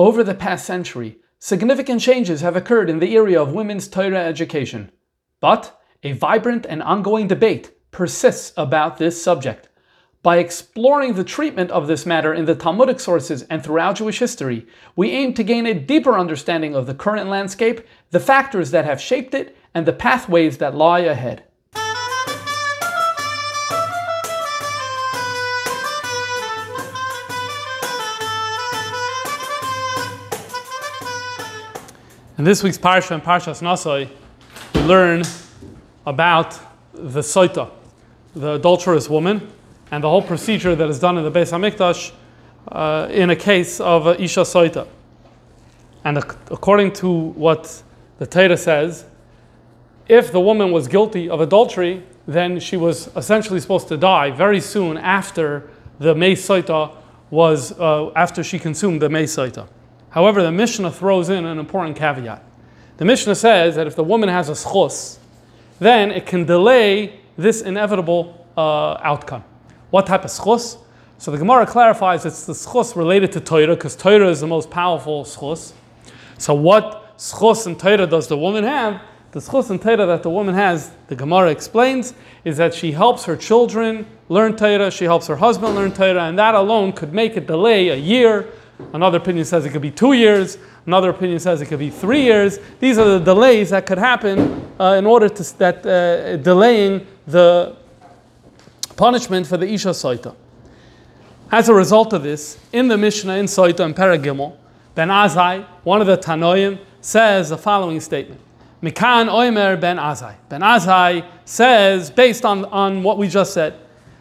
Over the past century, significant changes have occurred in the area of women's Torah education. But a vibrant and ongoing debate persists about this subject. By exploring the treatment of this matter in the Talmudic sources and throughout Jewish history, we aim to gain a deeper understanding of the current landscape, the factors that have shaped it, and the pathways that lie ahead. In this week's Parsha and Parshas Nasai, we learn about the Soita, the adulterous woman, and the whole procedure that is done in the Beis Hamikdash uh, in a case of uh, Isha Soita. And ac- according to what the Torah says, if the woman was guilty of adultery, then she was essentially supposed to die very soon after the Mei Soita was, uh, after she consumed the Mei Soita. However, the Mishnah throws in an important caveat. The Mishnah says that if the woman has a schos, then it can delay this inevitable uh, outcome. What type of schos? So the Gemara clarifies it's the schos related to Torah, because Torah is the most powerful schos. So what schos and Torah does the woman have? The schos and Torah that the woman has, the Gemara explains, is that she helps her children learn Torah, she helps her husband learn Torah, and that alone could make a delay a year, Another opinion says it could be two years. Another opinion says it could be three years. These are the delays that could happen uh, in order to that uh, delaying the punishment for the Isha Saita. As a result of this, in the Mishnah in Saita and Paragimel, Ben Azai, one of the Tanoim, says the following statement. Mikan Oimer Ben Azai. Ben Azai says, based on, on what we just said,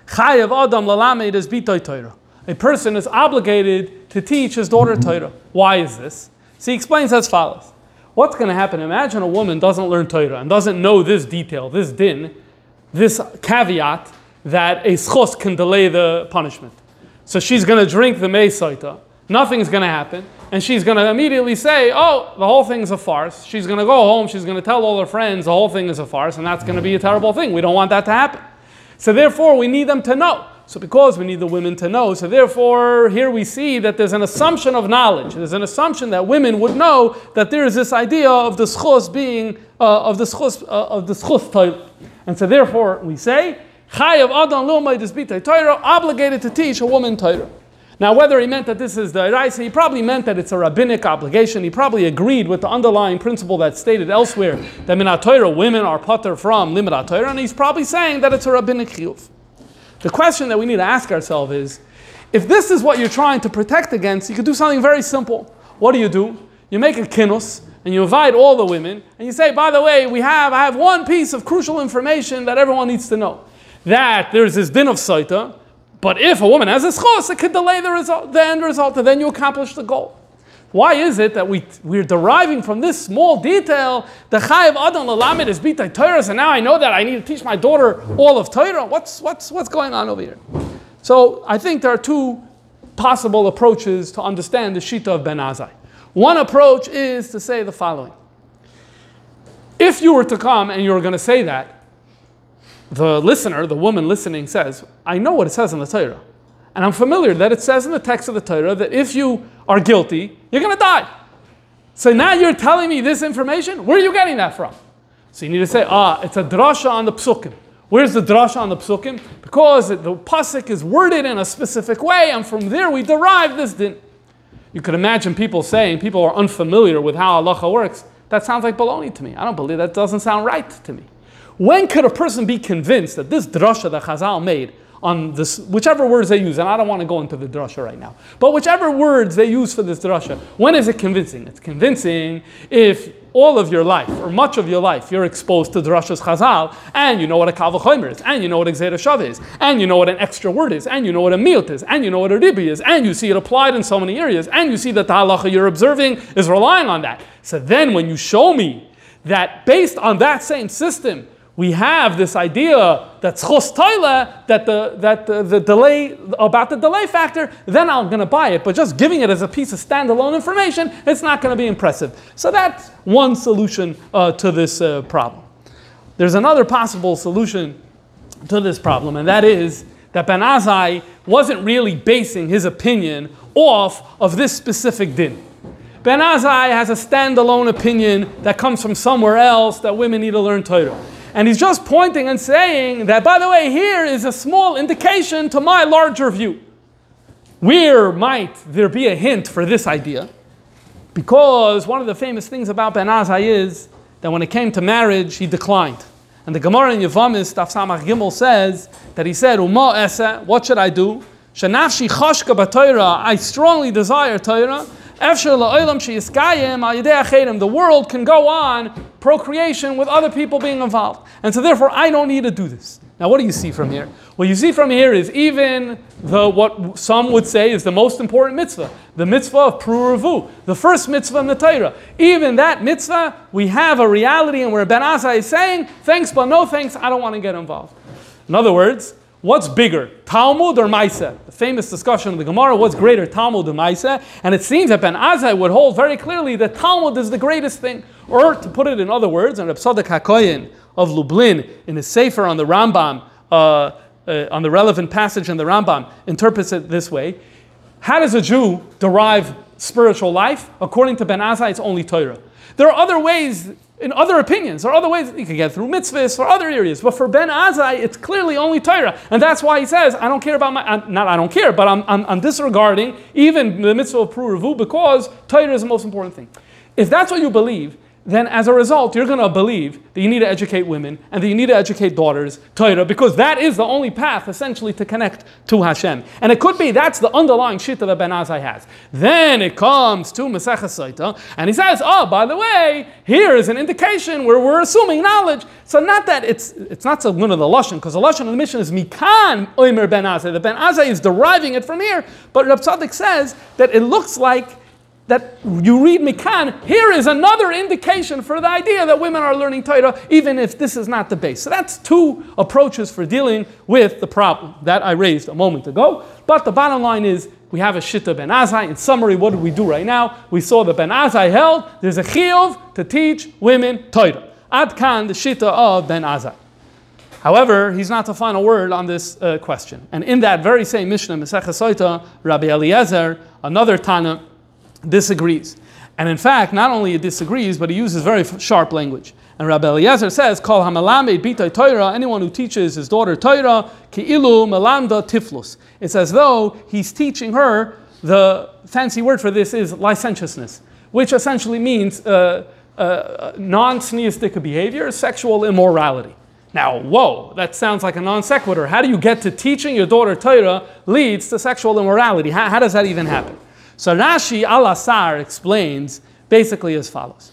Chayav Adam Lalamed is Bitoy Torah a person is obligated to teach his daughter Torah. Why is this? So he explains as follows. What's going to happen? Imagine a woman doesn't learn Torah and doesn't know this detail, this din, this caveat that a schos can delay the punishment. So she's going to drink the meisaita. Nothing's going to happen. And she's going to immediately say, oh, the whole thing's a farce. She's going to go home. She's going to tell all her friends the whole thing is a farce. And that's going to be a terrible thing. We don't want that to happen. So therefore, we need them to know. So because we need the women to know, so therefore here we see that there's an assumption of knowledge. There's an assumption that women would know that there is this idea of the schos being uh, of the schos uh, of the schos type. And so therefore we say chayav adam lo Torah obligated to teach a woman Torah. Now, whether he meant that this is the Raisa, he probably meant that it's a rabbinic obligation. He probably agreed with the underlying principle that's stated elsewhere that minat Torah, women are putter from Torah, and he's probably saying that it's a rabbinic chiyuv. The question that we need to ask ourselves is if this is what you're trying to protect against, you could do something very simple. What do you do? You make a kinus and you invite all the women and you say, by the way, we have, I have one piece of crucial information that everyone needs to know. That there's this din of saita, but if a woman has a schos, it could delay the result, the end result, and then you accomplish the goal. Why is it that we, we're deriving from this small detail the chayiv adam lalamid is bitay Torah, and now I know that I need to teach my daughter all of Torah? What's, what's, what's going on over here? So I think there are two possible approaches to understand the Shita of Ben Azai. One approach is to say the following. If you were to come and you were going to say that, the listener, the woman listening, says, I know what it says in the Torah. And I'm familiar that it says in the text of the Torah that if you are guilty, you're going to die. So now you're telling me this information? Where are you getting that from? So you need to say, ah, it's a drasha on the psukim. Where's the drasha on the psukim? Because the pasuk is worded in a specific way, and from there we derive this din. You could imagine people saying, people are unfamiliar with how halacha works. That sounds like baloney to me. I don't believe that doesn't sound right to me. When could a person be convinced that this drasha that Chazal made on this, whichever words they use, and I don't want to go into the drasha right now, but whichever words they use for this drasha, when is it convincing? It's convincing if all of your life, or much of your life, you're exposed to drashas chazal, and you know what a kavachomer is, and you know what a shav is, and you know what an extra word is, and you know what a miut is, and you know what a ribi is, and you see it applied in so many areas, and you see that the halacha you're observing is relying on that. So then when you show me that based on that same system, we have this idea that schos that the that the, the, delay about the delay factor, then I'm going to buy it. But just giving it as a piece of standalone information, it's not going to be impressive. So that's one solution uh, to this uh, problem. there's another possible solution to this problem, and that is that Ben Azai wasn't really basing his opinion off of this specific din. Ben Azai has a standalone opinion that comes from somewhere else that women need to learn Torah. And he's just pointing and saying that, by the way, here is a small indication to my larger view. Where might there be a hint for this idea? Because one of the famous things about Ben Azai is that when it came to marriage, he declined. And the Gemara in Yevamis, Taf Samach Gimel says that he said, Uma esa, what should I do? Shanafshi chashka I strongly desire Torah. The world can go on procreation with other people being involved. And so therefore, I don't need to do this. Now, what do you see from here? What you see from here is even the what some would say is the most important mitzvah, the mitzvah of Pru the first mitzvah in the Torah. Even that mitzvah, we have a reality, and where Ben Azai is saying, thanks, but no thanks, I don't want to get involved. In other words, what's bigger, Talmud or Maisa? The famous discussion of the Gemara, what's greater, Talmud or Maisa? And it seems that Ben Azai would hold very clearly that Talmud is the greatest thing. Or to put it in other words, and Reb Tzadok HaKoyen of Lublin in his Sefer on the Rambam, uh, uh, on the relevant passage in the Rambam, interprets it this way. How does a Jew derive spiritual life? According to Ben Azai, it's only Torah. There are other ways, in other opinions, are other ways you can get through mitzvahs or other areas. But for Ben Azai, it's clearly only Torah. And that's why he says, I don't care about my, not I don't care, but I'm, I'm, I'm disregarding even the mitzvah of Pru because Torah is the most important thing. If that's what you believe, then as a result, you're going to believe that you need to educate women and that you need to educate daughters, Torah, because that is the only path essentially to connect to Hashem. And it could be that's the underlying shita that Ben Azai has. Then it comes to Masechah Saita, and he says, oh, by the way, here is an indication where we're assuming knowledge. So not that it's it's not so one of the Lashon, because the Lashon of the mission is Mikan Oimer Ben Azai. The Ben Azai is deriving it from here, but Rab Tzadok says that it looks like that you read Mikan, here is another indication for the idea that women are learning Torah, even if this is not the base. So that's two approaches for dealing with the problem that I raised a moment ago. But the bottom line is we have a Shitta Ben Azai. In summary, what did we do right now? We saw that Ben Azai held there's a chiyuv to teach women Torah. Ad Kan, the Shitta of Ben Azai. However, he's not the final word on this uh, question. And in that very same Mishnah, Masechah Soita, Rabbi Eliezer, another Tana, disagrees. And in fact, not only he disagrees, but he uses very sharp language. And Rabbi Eliezer says, "Call hamalamed bitay Torah." Anyone who teaches his daughter Torah, ki'ilu melanda tiflus. It's as though he's teaching her. The fancy word for this is licentiousness, which essentially means uh, uh, non-tzniistic behavior, sexual immorality. Now, whoa, that sounds like a non sequitur. How do you get to teaching your daughter Torah leads to sexual immorality? How, how does that even happen? So Rashi al Asar explains basically as follows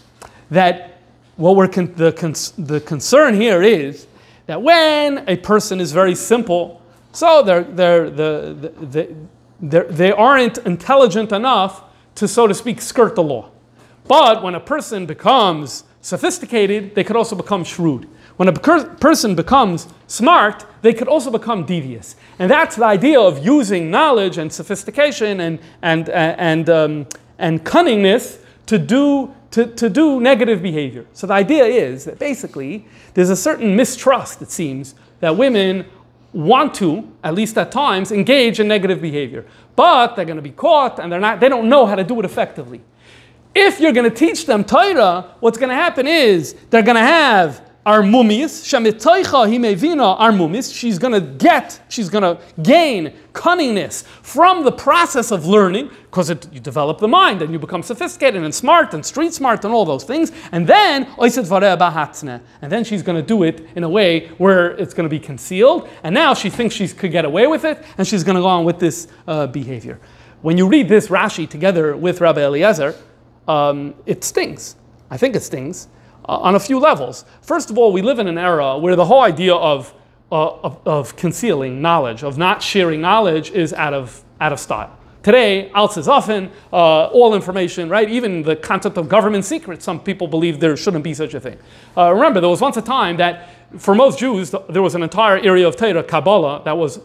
that what we're con- the, the concern here is that when a person is very simple, so they're, they're, the, the, they're, they aren't intelligent enough to, so to speak, skirt the law. But when a person becomes sophisticated, they could also become shrewd. When a person becomes smart, they could also become devious. And that's the idea of using knowledge and sophistication and, and, and, um, and cunningness to do, to, to do negative behavior. So the idea is that basically there's a certain mistrust, it seems, that women want to, at least at times, engage in negative behavior. But they're going to be caught and they're not, they don't know how to do it effectively. If you're going to teach them Torah, what's going to happen is they're going to have armumis, shemitoicha himevina armumis, she's going to get, she's going to gain cunningness from the process of learning, because you develop the mind and you become sophisticated and smart and street smart and all those things. And then, and then she's going to do it in a way where it's going to be concealed. And now she thinks she could get away with it, and she's going to go on with this uh, behavior. When you read this Rashi together with Rabbi Eliezer, um, it stings. I think it stings uh, on a few levels. First of all, we live in an era where the whole idea of, uh, of, of, concealing knowledge, of not sharing knowledge, is out of, out of style. Today, als is often uh, all information, right? Even the concept of government secrets, some people believe there shouldn't be such a thing. Uh, remember, there was once a time that for most Jews, there was an entire area of Torah, Kabbalah, that was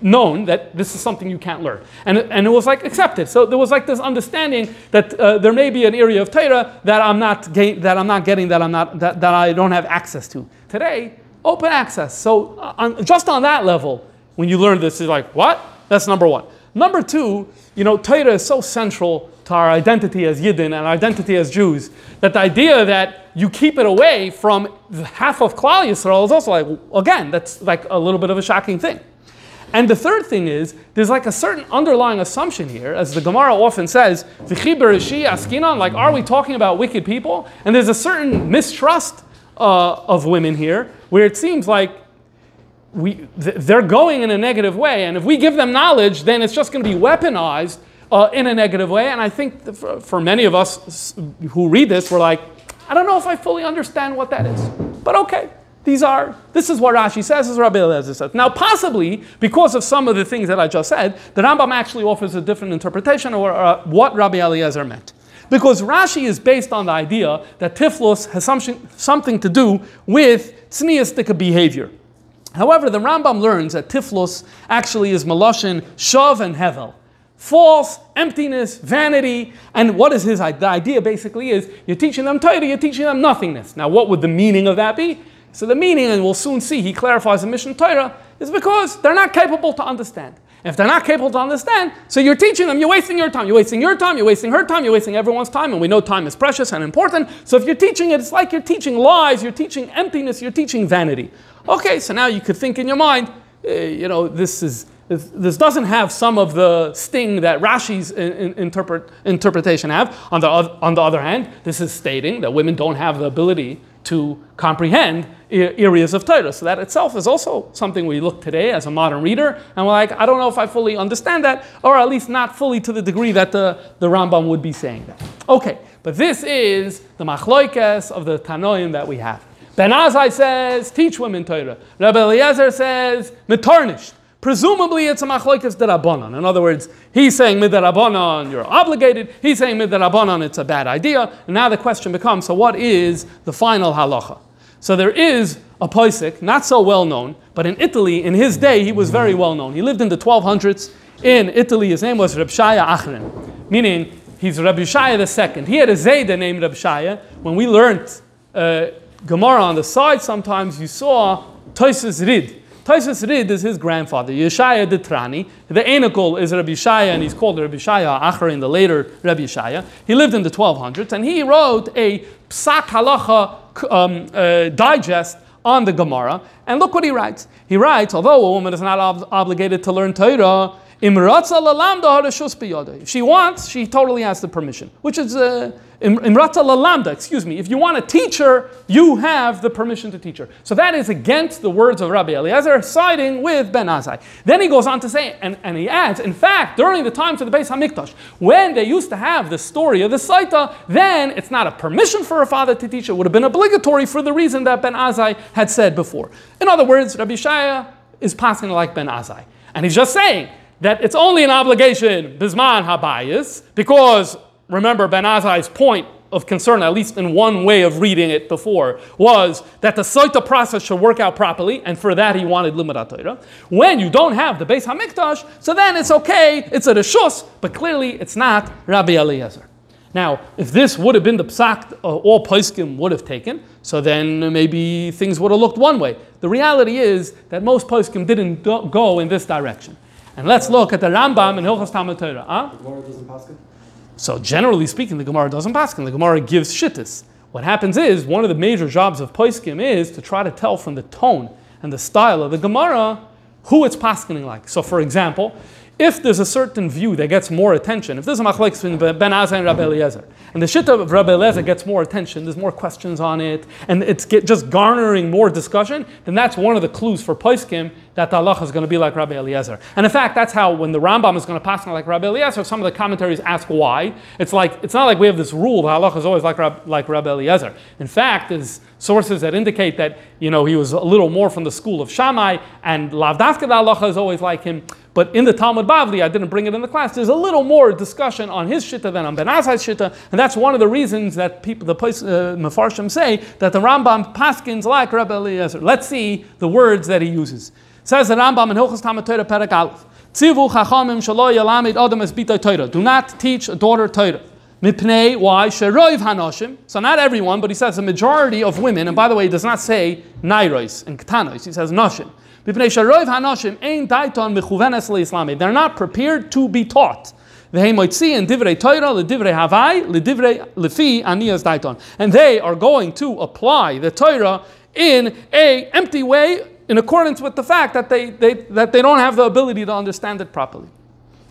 known that this is something you can't learn. And, and it was like accepted. So there was like this understanding that uh, there may be an area of Torah that I'm not, ga- that I'm not getting, that, I'm not, that, that I don't have access to. Today, open access. So uh, on, just on that level, when you learn this, you're like, what? That's number one. Number two, you know, Torah is so central to our identity as Yidden and our identity as Jews that the idea that you keep it away from half of Klal Yisrael is also like, again, that's like a little bit of a shocking thing. And the third thing is, there's like a certain underlying assumption here, as the Gemara often says, like, are we talking about wicked people? And there's a certain mistrust uh, of women here, where it seems like we, they're going in a negative way, and if we give them knowledge, then it's just going to be weaponized uh, in a negative way. And I think for, for many of us who read this, we're like, I don't know if I fully understand what that is, but okay. These are, this is what Rashi says, as Rabbi Eliezer says. Now, possibly, because of some of the things that I just said, the Rambam actually offers a different interpretation of uh, what Rabbi Eliezer meant. Because Rashi is based on the idea that Tiflos has something, something to do with tzniistic behavior. However, the Rambam learns that Tiflos actually is Maloshin, Shav, and Hevel false, emptiness, vanity. And what is his the idea basically is you're teaching them Torah, you're teaching them nothingness. Now, what would the meaning of that be? So the meaning, and we'll soon see, he clarifies in Mishnah Torah, is because they're not capable to understand. If they're not capable to understand, so you're teaching them, you're wasting your time. You're wasting your time, you're wasting her time, you're wasting everyone's time, and we know time is precious and important. So if you're teaching it, it's like you're teaching lies, you're teaching emptiness, you're teaching vanity. Okay, so now you could think in your mind, uh, you know, this is this doesn't have some of the sting that Rashi's in, in, interpret, interpretation have. On the, on the other hand, this is stating that women don't have the ability to comprehend areas of Torah. So that itself is also something we look today as a modern reader, and we're like, I don't know if I fully understand that, or at least not fully to the degree that the, the Rambam would be saying that. Okay, but this is the machloikes of the Tanoim that we have. Ben Azai says, teach women Torah. Rabbi Eliezer says, metarnished. Presumably, it's a machlokes derabanan. In other words, he's saying midarabanan, you're obligated. He's saying midarabanan, it's a bad idea. And now the question becomes: so what is the final halacha? So there is a Poisik, not so well known, but in Italy, in his day, he was very well known. He lived in the 1200s. In Italy, his name was Reb Shaya Achrin, meaning he's Reb Shaya II. He had a Zayda named Reb Shaya. When we learned uh, Gemara on the side, sometimes you saw Toises Rid. Taisus Rid is his grandfather, Yeshaya de Trani. The Anakel is Rabbi Shaya, and he's called Rabbi Shaya Acher in the later Rabbi Shaya. He lived in the 1200s, and he wrote a Psak Halacha um, uh, digest on the Gemara. And look what he writes. He writes, although a woman is not ob- obligated to learn Torah, if she wants, she totally has the permission, which is uh, Imrata Lalanda, excuse me. If you want to teach her, you have the permission to teach her. So that is against the words of Rabbi Eliezer, siding with Ben Azai. Then he goes on to say, and, and he adds, in fact, during the times of the Beis Hamikdash, when they used to have the story of the Saita, then it's not a permission for a father to teach, it would have been obligatory for the reason that Ben Azai had said before. In other words, Rabbi Shaya is passing like Ben Azai. And he's just saying that it's only an obligation, Bisman Habayis, because remember Ben Azai's point of concern, at least in one way of reading it before, was that the Saita process should work out properly, and for that he wanted Limud Torah. When you don't have the base Hamikdash, so then it's okay, it's a Rishus, but clearly it's not Rabbi Eliezer. Now, if this would have been the psak uh, all poskim would have taken, so then maybe things would have looked one way. The reality is that most poskim didn't go in this direction. And let's look at the Rambam in Hilchas Talmud Torah. Huh? So generally speaking, the Gemara doesn't paskin. The Gemara gives shittis. What happens is one of the major jobs of poiskim is to try to tell from the tone and the style of the Gemara who it's paskening like. So, for example, if there's a certain view that gets more attention, if there's a machlek between Ben Azai and Rabbi Eliezer, and the shitta of Rabbi Eliezer gets more attention, there's more questions on it, and it's get, just garnering more discussion, then that's one of the clues for Poiskim that the Allah is going to be like Rabbi Eliezer. And in fact, that's how when the Rambam is going to pass like Rabbi Eliezer, some of the commentaries ask why. It's like it's not like we have this rule that Allah is always like, like Rabbi Eliezer. In fact, there's sources that indicate that you know he was a little more from the school of Shammai, and Lavdafka Allah is always like him. But in the Talmud Bavli, I didn't bring it in the class, there's a little more discussion on his shitta than on Ben Azai's shitta, and that's one of the reasons that people, the place, uh, Mefarshim say that the Rambam paskins like Rabbi Eliezer. Let's see the words that he uses. Says the Rambam in Hilchos Talmud Torah Perek Aleph. Tzivu chachamim shalo yalamid adam es bitay Torah. Do not teach a daughter Torah. Mipnei, why? Sheroiv hanoshim. So not everyone, but he says the majority of women, and by the way, he does not say nairos and ketanos, he says noshim. Mipnei sheroiv hanoshim ein daiton mechuvenes le'islami. They're not prepared to be taught. And they are going to apply the Torah in a empty way in accordance with the fact that they, they, that they don't have the ability to understand it properly.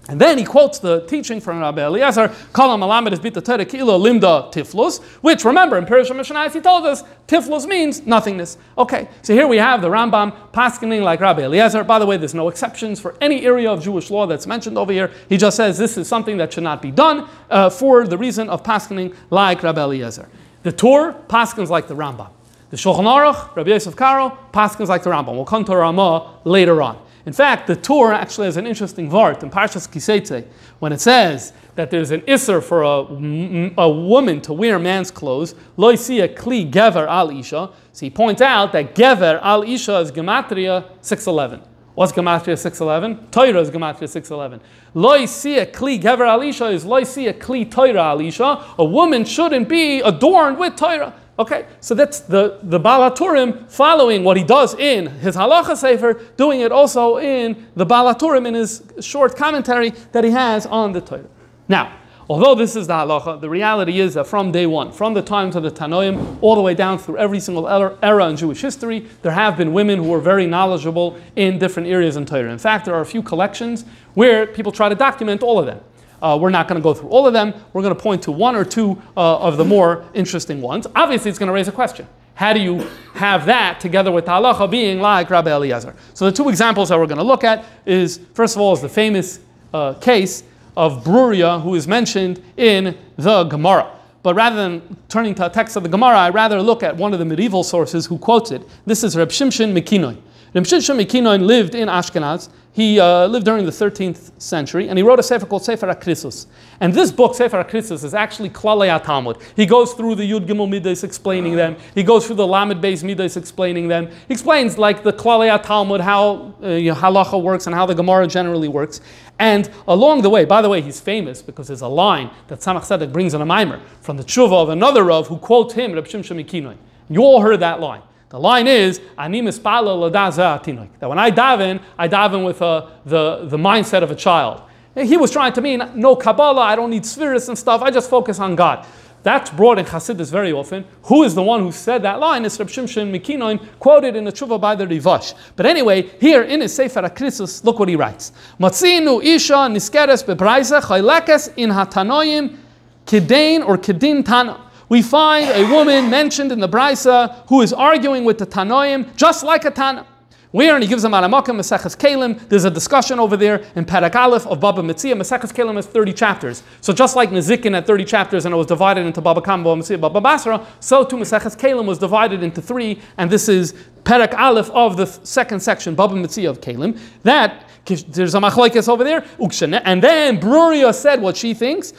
And then he quotes the teaching from Rabbi Eliezer, Kalam Alamed is bita kilo limda tiflus, which remember in Pirush Mishnah he told us tiflus means nothingness. Okay, so here we have the Rambam paskening like Rabbi Eliezer. By the way, there's no exceptions for any area of Jewish law that's mentioned over here. He just says this is something that should not be done uh, for the reason of paskening like Rabbi Eliezer. The Tur paskens like the Rambam. The Shulchan Aruch, Rabbi Yosef Karo, paskens like the Rambam. We'll come to Ramah later on. In fact, the Tur actually has an interesting vart in Parshas Kiseitze when it says that there's an isser for a, a woman to wear man's clothes, lo kli gever al isha. So he points out that gever al isha is gematria 611. What's gematria 611? Torah is gematria 611. Lo a kli gever al isha is lo a kli Torah al isha. A woman shouldn't be adorned with Torah. Okay, so that's the, the Balaturim following what he does in his Halacha Sefer, doing it also in the Balaturim in his short commentary that he has on the Torah. Now, although this is the Halacha, the reality is that from day one, from the times of the Tanoim, all the way down through every single era in Jewish history, there have been women who were very knowledgeable in different areas in Torah. In fact, there are a few collections where people try to document all of them. Uh, we're not going to go through all of them. We're going to point to one or two uh, of the more interesting ones. Obviously, it's going to raise a question. How do you have that together with halacha being like Rabbi Eliezer? So the two examples that we're going to look at is, first of all, is the famous uh, case of Bruria, who is mentioned in the Gemara. But rather than turning to a text of the Gemara, I rather look at one of the medieval sources who quotes it. This is Reb Shimshon Mikinoi. Reb Shimshon Mikinoi lived in Ashkenaz, he uh, lived during the 13th century, and he wrote a sefer called Sefer HaKrisus. And this book, Sefer HaKrisus, is actually Klalei Talmud. He goes through the Yud Gimel Midas explaining them. He goes through the Lamed Beis Midas explaining them. He explains, like the Klalei Talmud, how uh, you know, halacha works and how the Gemara generally works. And along the way, by the way, he's famous because there's a line that Tzemach Tzedek brings in a mimer from the tshuva of another Rav who quotes him, Reb Shimshon Mikinoi. You all heard that line. The line is, Ani that when I daven, I daven with uh, the, the mindset of a child. He was trying to mean, no Kabbalah, I don't need spirits and stuff, I just focus on God. That's brought in Hasidus very often. Who is the one who said that line? It's Reb Shimshon Mikinoin, quoted in the Tshuva by the Rivash. But anyway, here in his Sefer HaKrisus, look what he writes. Matzinu isha niskeres bebraisa chaylekes in hatanoim kidain or kidin tana we find a woman mentioned in the Brisa who is arguing with the Tanoim just like a Tana. Where, and he gives them Aramakam, Maseches Kalim. There's a discussion over there in Parak Aleph of Baba Metzia. Maseches Kalim has 30 chapters. So just like Nezikin had 30 chapters and it was divided into Baba Kam, Baba Metzia, Baba Basra, so too Maseches Kalim was divided into three, and this is Parak Aleph of the second section, Baba Metzia of Kalim. That there's a machlokes over there. And then Bruria said what she thinks.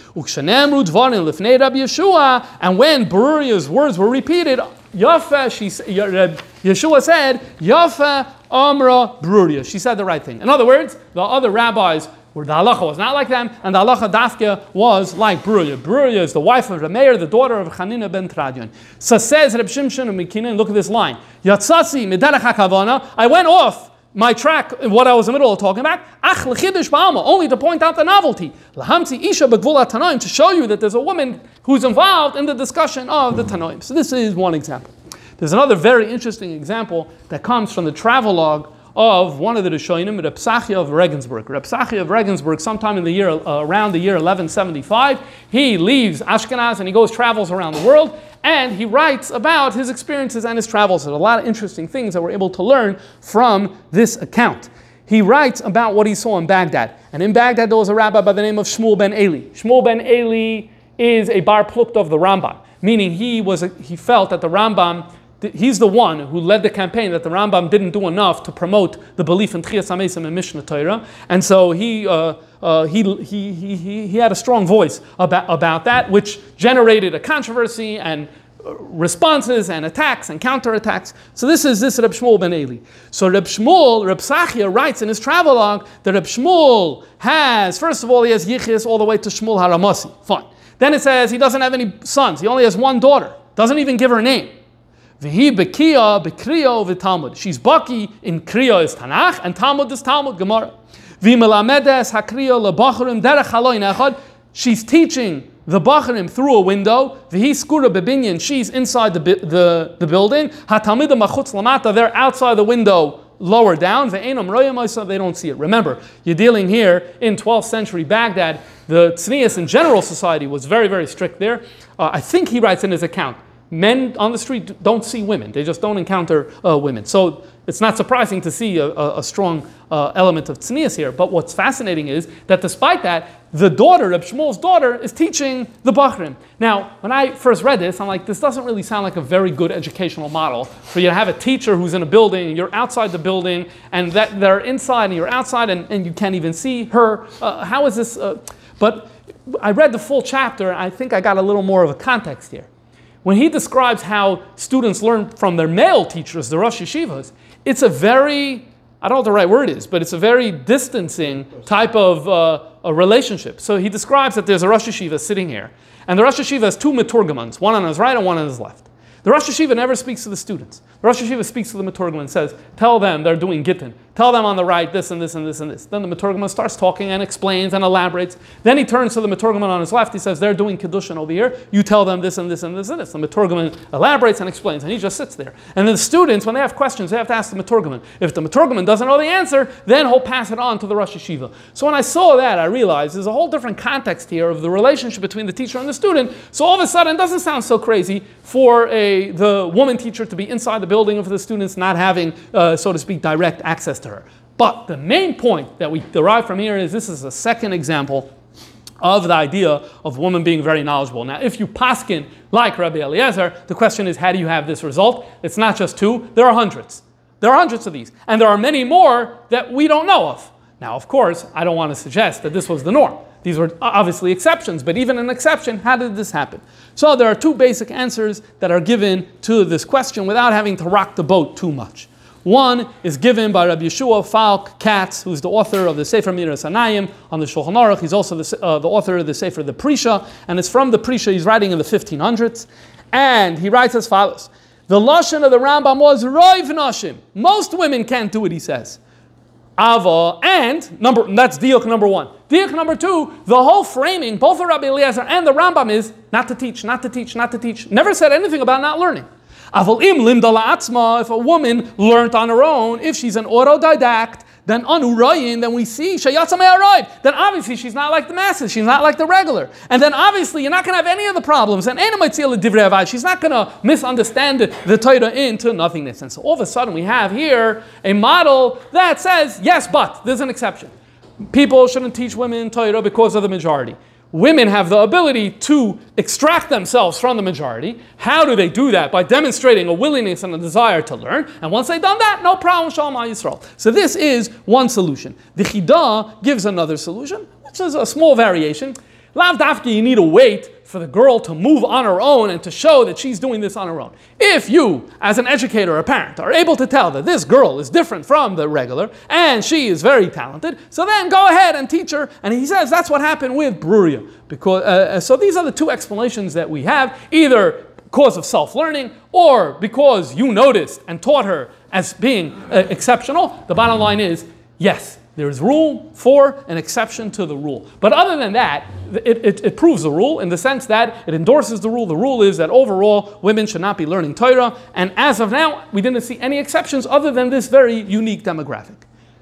Yeshua. And when Bruria's words were repeated, Yafa, she, Yeshua said, Yafa Amra Bruria. She said the right thing. In other words, the other rabbis where the halacha was not like them, and the halacha dafka was like Bruria. Bruria is the wife of Rameir, the daughter of Chanina ben Tradion. So says Reb Shimshon and Mekinin, look at this line. Yatsasi miderech I went off my track, what I was in the middle of talking about, ach only to point out the novelty. Lahamzi isha tanoim, to show you that there's a woman who's involved in the discussion of the tanoim. So this is one example. There's another very interesting example that comes from the travelogue of one of the Rishonim, Reb Psachia of Regensburg. Reb Psachia of Regensburg, sometime in the year, uh, around the year 1175, he leaves Ashkenaz and he goes, travels around the world, and he writes about his experiences and his travels. There's a lot of interesting things that we're able to learn from this account. He writes about what he saw in Baghdad. And in Baghdad, there was a rabbi by the name of Shmuel ben Eli. Shmuel ben Eli is a bar plucked of the Rambam, meaning he, was a, he felt that the Rambam he's the one who led the campaign that the Rambam didn't do enough to promote the belief in Tchias HaMesim and Mishnah Torah. And so he, uh, uh, he, he, he, he had a strong voice about, about that, which generated a controversy and responses and attacks and counterattacks. So this is this Reb Shmuel ben Eli. So Reb Shmuel, Reb Sachia writes in his travelogue that Reb Shmuel has, first of all, he has Yichis all the way to Shmuel Haramasi. Fine. Then it says he doesn't have any sons. He only has one daughter. Doesn't even give her a name. V'hi bekiya bekriya v'talmud. She's Baki in kriya is Tanakh and Talmud is Talmud Gemara. V'melamedes hakriya lebachurim derech haloin echad. She's teaching the Bacharim through a window. V'hi skura bebinyan. She's inside the, the, the building. Hatamida machutz lamata. They're outside the window lower down. They don't see it. Remember, you're dealing here in 12th century Baghdad. The tznius in general society was very, very strict there. Uh, I think he writes in his account men on the street don't see women. They just don't encounter uh, women. So it's not surprising to see a, a, a strong uh, element of tznius here. But what's fascinating is that despite that, the daughter, Reb Shmuel's daughter, is teaching the Bachrim. Now, when I first read this, I'm like, this doesn't really sound like a very good educational model for you to have a teacher who's in a building, you're outside the building, and that they're inside and you're outside, and, and you can't even see her. Uh, how is this? Uh, but I read the full chapter, and I think I got a little more of a context here. When he describes how students learn from their male teachers, the Rosh Yeshivas, it's a very, I don't know what the right word is, but it's a very distancing type of uh, a relationship. So he describes that there's a Rosh Yeshiva sitting here, and the Rosh Yeshiva has two Meturgamans, one on his right and one on his left. The Rosh Yeshiva never speaks to the students. Rosh Yeshiva speaks to the Meturgaman and says, tell them they're doing Gittin. Tell them on the right this and this and this and this. Then the Meturgaman starts talking and explains and elaborates. Then he turns to the Meturgaman on his left. He says, they're doing Kiddushin over here. You tell them this and this and this and this. The Meturgaman elaborates and explains, and he just sits there. And then the students, when they have questions, they have to ask the Meturgaman. If the Meturgaman doesn't know the answer, then he'll pass it on to the Rosh Yeshiva. So when I saw that, I realized there's a whole different context here of the relationship between the teacher and the student. So all of a sudden, it doesn't sound so crazy for a, the woman teacher to be inside the building of the students not having, uh, so to speak, direct access to her. But the main point that we derive from here is this is a second example of the idea of woman being very knowledgeable. Now, if you paskin like Rabbi Eliezer, the question is, how do you have this result? It's not just two, there are hundreds. There are hundreds of these. And there are many more that we don't know of. Now, of course, I don't want to suggest that this was the norm. These were obviously exceptions, but even an exception, how did this happen? So there are two basic answers that are given to this question without having to rock the boat too much. One is given by Rabbi Yeshua Falk Katz, who's the author of the Sefer Miras Hanayim on the Shulchan Aruch. He's also the, uh, the author of the Sefer The Prisha, and it's from the Prisha he's writing in the 1500s. And he writes as follows. The Lashon of the Rambam was Roiv Nashim. Most women can't do it, he says. Ava, and number that's diuk number one. Diuk number two, the whole framing, both the Rabbi Eliezer and the Rambam is not to teach, not to teach, not to teach. Never said anything about not learning. If a woman learned on her own, if she's an autodidact, then anurayin, then we see arrived. Then obviously she's not like the masses, she's not like the regular. And then obviously you're not going to have any of the problems. And she's not going to misunderstand the Torah into nothingness. And so all of a sudden we have here a model that says, yes, but there's an exception. People shouldn't teach women Torah because of the majority women have the ability to extract themselves from the majority. How do they do that? By demonstrating a willingness and a desire to learn. And once they've done that, no problem, Shalom Yisrael. So this is one solution. The Chidah gives another solution, which is a small variation. Lav dafki, you need to wait for the girl to move on her own and to show that she's doing this on her own. If you, as an educator or a parent, are able to tell that this girl is different from the regular and she is very talented, so then go ahead and teach her. And he says that's what happened with Bruria. Because, uh, uh so these are the two explanations that we have either because of self learning or because you noticed and taught her as being uh, exceptional. The bottom line is yes, there is rule for an exception to the rule. But other than that, it, it, it, proves the rule in the sense that it endorses the rule. The rule is that overall women should not be learning Torah. And as of now, we didn't see any exceptions other than this very unique demographic.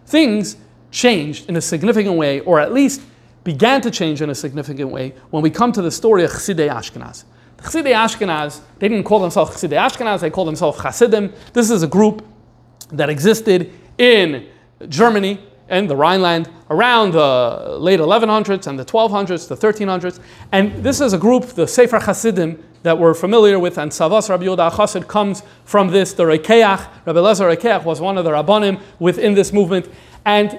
Things changed in a significant way, or at least began to change in a significant way, when we come to the story of Chassidei Ashkenaz. The Chassidei Ashkenaz, they didn't call themselves Chassidei Ashkenaz, they called themselves Chassidim. This is a group that existed in Germany and the Rhineland around the late 1100s and the 1200s, the 1300s. And this is a group, the Sefer Hasidim, that we're familiar with, and Savas Rabbi Yehuda Chassid comes from this. The Rekeach, Rabbi Lezer Rekeach was one of the Rabbanim within this movement. And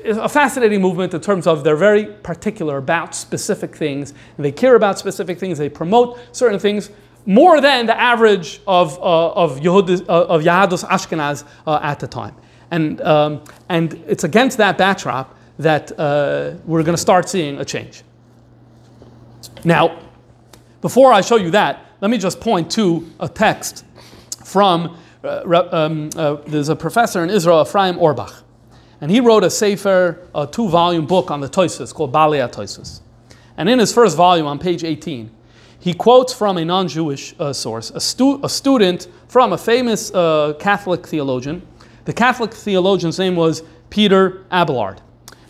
it's a fascinating movement in terms of they're very particular about specific things. And they care about specific things. They promote certain things. more than the average of, uh, of, Yehud, uh, of Yahadus Ashkenaz uh, at the time. And, um, and it's against that backdrop that uh, we're going to start seeing a change. Now, before I show you that, let me just point to a text from, uh, um, uh, there's a professor in Israel, Ephraim Urbach, and he wrote a sefer, a two-volume book on the Toisus called Balei Toisus. And in his first volume, on page 18, he quotes from a non-Jewish uh, source, a, stu- a, student from a famous uh, Catholic theologian. The Catholic theologian's name was Peter Abelard.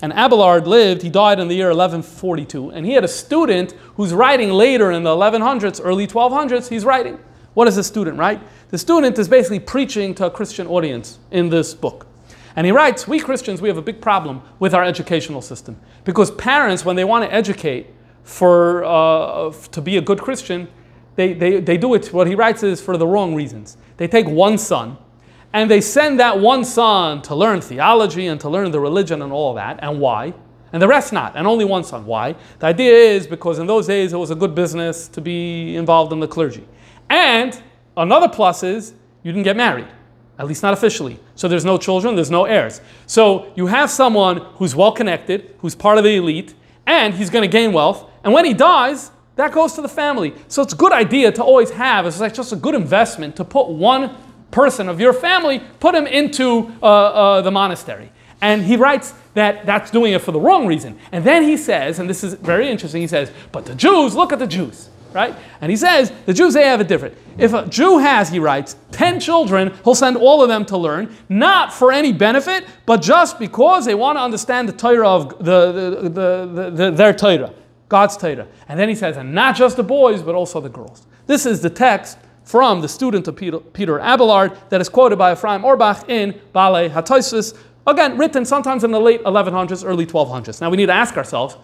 And Abelard lived, he died in the year 1142, and he had a student who's writing later in the 1100s, early 1200s, he's writing. What does the student write? The student is basically preaching to a Christian audience in this book. And he writes, We Christians, we have a big problem with our educational system. Because parents, when they want to educate for, uh, to be a good Christian, they, they, they do it, what he writes is for the wrong reasons. They take one son and they send that one son to learn theology and to learn the religion and all that. And why? And the rest not, and only one son. Why? The idea is because in those days it was a good business to be involved in the clergy. And another plus is you didn't get married, at least not officially. So there's no children, there's no heirs. So you have someone who's well connected, who's part of the elite, and he's going to gain wealth. And when he dies, that goes to the family. So it's a good idea to always have, it's like just a good investment to put one person of your family, put him into uh, uh, the monastery. And he writes that that's doing it for the wrong reason. And then he says, and this is very interesting, he says, but the Jews, look at the Jews, right? And he says, the Jews, they have it different. If a Jew has, he writes, 10 children, he'll send all of them to learn, not for any benefit, but just because they want to understand the Torah of the, the, the, the their Torah, God's Torah. And then he says, and not just the boys, but also the girls. This is the text from the student of Peter, Peter Abelard that is quoted by Ephraim Urbach in Balei Hatoisis, again, written sometimes in the late 1100s, early 1200s. Now we need to ask ourselves,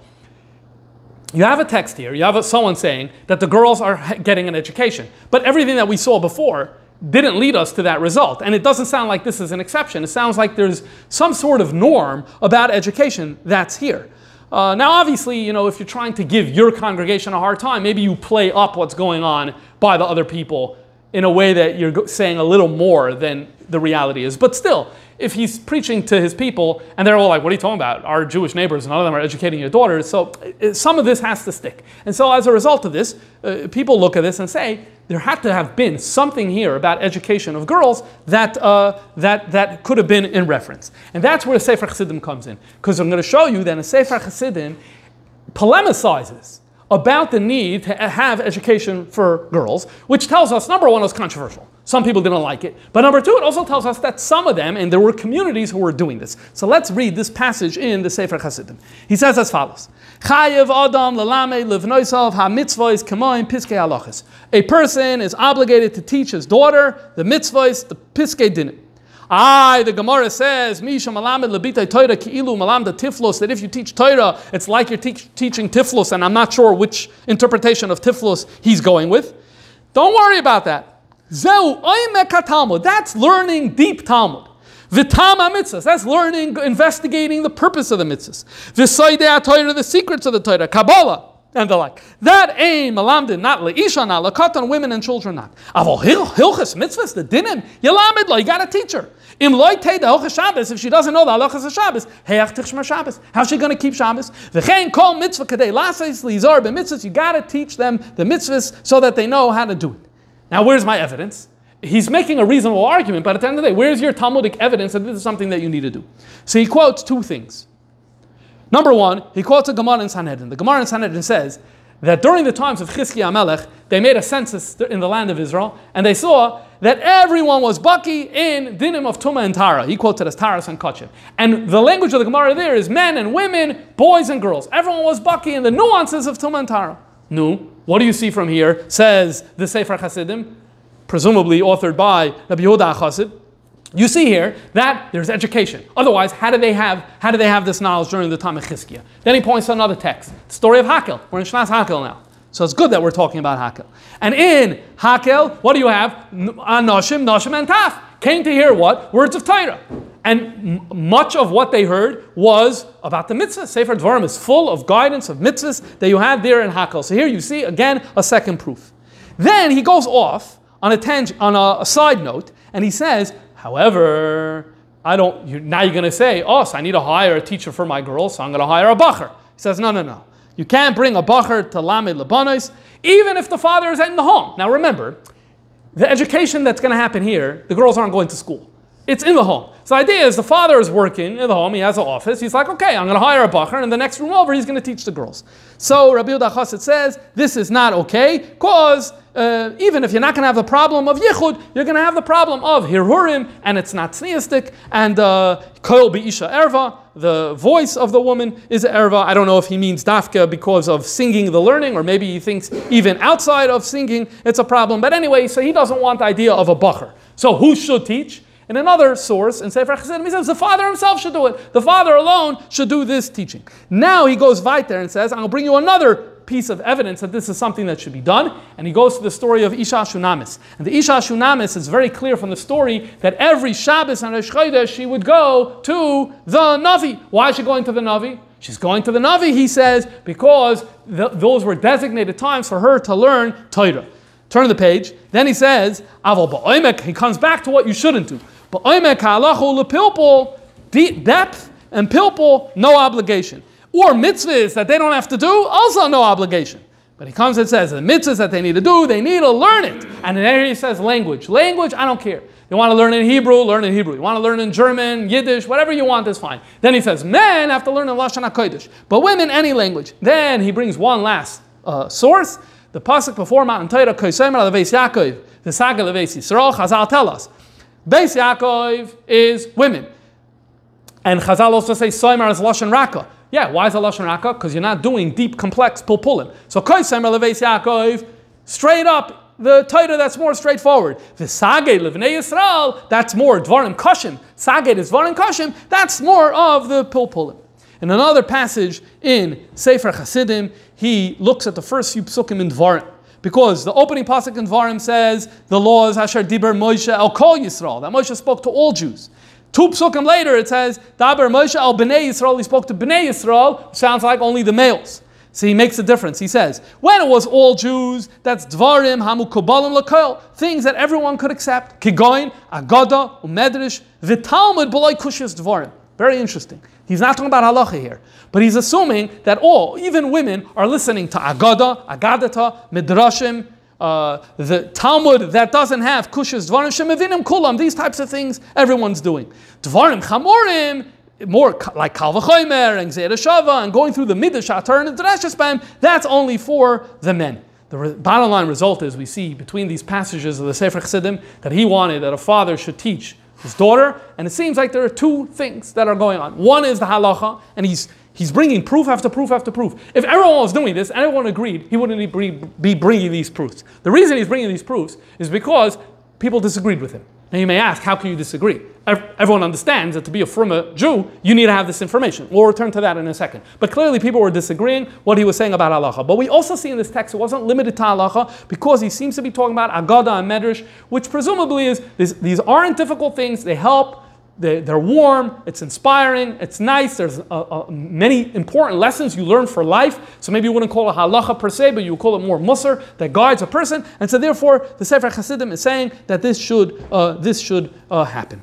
you have a text here, you have someone saying that the girls are getting an education, but everything that we saw before didn't lead us to that result. And it doesn't sound like this is an exception. It sounds like there's some sort of norm about education that's here. Uh, now, obviously, you know, if you're trying to give your congregation a hard time, maybe you play up what's going on by the other people in a way that you're saying a little more than the reality is. But still, if he's preaching to his people and they're all like, What are you talking about? Our Jewish neighbors, none of them are educating your daughters. So some of this has to stick. And so as a result of this, uh, people look at this and say, There had to have been something here about education of girls that, uh, that, that could have been in reference. And that's where Sefer Chassidim comes in. Because I'm going to show you that a Sefer Chassidim polemicizes about the need to have education for girls, which tells us number one, it was controversial. Some people didn't like it. But number two, it also tells us that some of them, and there were communities who were doing this. So let's read this passage in the Sefer Chassidim. He says as follows Chayev Adam Lalame Livnoisav Ha Mitzvahs Kamoim Piskei Halachas. A person is obligated to teach his daughter the mitzvahs, the Piskei Dinim. I, the Gemara says, Misha malamed lebitay Torah ki'ilu malamda tiflos, that if you teach Torah, it's like you're te- teaching tiflos, and I'm not sure which interpretation of tiflos he's going with. Don't worry about that. Zeu Talmud, that's learning deep Talmud. Vitama mitzvahs, that's learning, investigating the purpose of the mitzvahs. Visaidea Torah, the secrets of the Torah. Kabbalah and the like. That aim, malamdin, not leisha, not lekatan, women and children, not. Avol hilchas mitzvahs, the dinim, yalamid you got to teach her. Im loite the hilchas Shabbos, if she doesn't know the halachas of Shabbos, heyach tichshmer Shabbos. How's she going to keep Shabbos? V'chein kol mitzvah kadei lases lizar b'mitzvahs, you got to teach them the mitzvahs so that they know how to do it. Now, where's my evidence? He's making a reasonable argument, but at the end of the day, where's your Talmudic evidence that this is something that you need to do? So he quotes two things. Number one, he quotes a Gemara in Sanhedrin. The Gemara in Sanhedrin says that during the times of Chizkiah Melech, they made a census in the land of Israel, and they saw that everyone was baki in dinim of Tuma and Tara. He quotes it as Taras and Kachim. And the language of the Gemara there is men and women, boys and girls. Everyone was baki in the nuances of Tuma and Tara. Nu, What do you see from here? Says the Sefer Hasidim, presumably authored by Rabbi Yehuda Chassid. You see here that there's education. Otherwise, how do they have how do they have this knowledge during the time of Chizkiah? Then he points to another text, the story of Hakel. We're in Shnas Hakel now. So it's good that we're talking about Hakel. And in Hakel, what do you have? Uh, Anoshim, Noshim, and Taf. Came to hear what? Words of Torah. And m- much of what they heard was about the mitzvah. Sefer Dvarim is full of guidance of mitzvahs that you have there in Hakel. So here you see again a second proof. Then he goes off on a tang- on a, a side note, and he says, however, I don't. You, now you're going to say, oh, so I need to hire a teacher for my girls, so I'm going to hire a bacher. He says, no, no, no. You can't bring a bacher to lamed lebanos, even if the father is in the home. Now remember, the education that's going to happen here, the girls aren't going to school. It's in the home. So the idea is the father is working in the home, he has an office. He's like, okay, I'm going to hire a bacher, and in the next room over, he's going to teach the girls. So Rabbi Yehuda says, this is not okay, because uh, even if you're not going to have the problem of yichud, you're going to have the problem of hirurim, and it's not tzniistic, and koil uh, erva, the voice of the woman is erva. I don't know if he means dafka because of singing the learning, or maybe he thinks even outside of singing it's a problem. But anyway, so he doesn't want the idea of a bacher. So who should teach? In another source, in Sefer Chassidim, he says the father himself should do it. The father alone should do this teaching. Now he goes right there and says, I'll bring you another piece of evidence that this is something that should be done. And he goes to the story of Isha Shunamis. And the Isha Shunamis is very clear from the story that every Shabbos and Rosh Chodesh she would go to the Navi. Why is she going to the Navi? She's going to the Navi, he says, because th- those were designated times for her to learn Torah. Turn the page. Then he says, he comes back to what you shouldn't do. But pilpul, depth and pilpul, no obligation. Or mitzvahs that they don't have to do, also no obligation. But he comes and says the mitzvahs that they need to do, they need to learn it. And then he says language. Language, I don't care. You want to learn in Hebrew, learn in Hebrew. You want to learn in German, Yiddish, whatever you want is fine. Then he says men have to learn in Lashon HaKodesh, but women any language. Then he brings one last uh, source. The pasuk before Matan Torah, Koisemer Leveis Yaakov, the Saga Leveis Yisrael, Chazal tell us Beis Yaakov is women. And Chazal also say Soimer is Lashon Raka. Yeah, why is it Lashon Raka? Because you're not doing deep, complex pulpulim. So Koisemer Leveis Yaakov, straight up, the Torah that's more straightforward. The Saged Levnei Yisrael, that's more Dvarim Kashim. Saged is Dvarim Kashim, that's more of the pulpulim. In another passage in Sefer Chasidim, he looks at the first few psukim in Dvarim. Because the opening pasuk in Dvarim says the laws Hasher Diber Moshe El Kol Yisrael that Moshe spoke to all Jews. Two psukim later it says Daber Moshe El Bnei Yisrael he spoke to Bnei Yisrael sounds like only the males. So he makes a difference. He says, when it was all Jews, that's Dvarim, Hamu Kobalim Lakol, things that everyone could accept. Kigoin, Agada, Umedrish, Vitalmud B'loi Kushis Dvarim. Very interesting. He's not talking about halacha here, but he's assuming that all, even women, are listening to agada, agadata, midrashim, uh, the Talmud that doesn't have kushas, dvarim shemavinim kulam, these types of things everyone's doing. Dvarim chamorim, more like Kal V'chomer and Gzeir Shava and going through the Midrash Atar and the Drashas that's only for the men. The re- bottom line result is we see between these passages of the Sefer Chassidim that he wanted that a father should teach his daughter, and it seems like there are two things that are going on. One is the halacha, and he's he's bringing proof after proof after proof. If everyone was doing this, and everyone agreed, he wouldn't be bringing these proofs. The reason he's bringing these proofs is because people disagreed with him. Now you may ask, how can you disagree? Everyone understands that to be a fruma Jew, you need to have this information. We'll return to that in a second. But clearly people were disagreeing what he was saying about halacha. But we also see in this text it wasn't limited to halacha because he seems to be talking about agada and medrash, which presumably is these aren't difficult things. They help they, are warm, it's inspiring, it's nice, there's uh, uh, many important lessons you learn for life. So maybe you wouldn't call it halacha per se, but you would call it more musar that guides a person. And so therefore, the Sefer Hasidim is saying that this should, uh, this should uh, happen.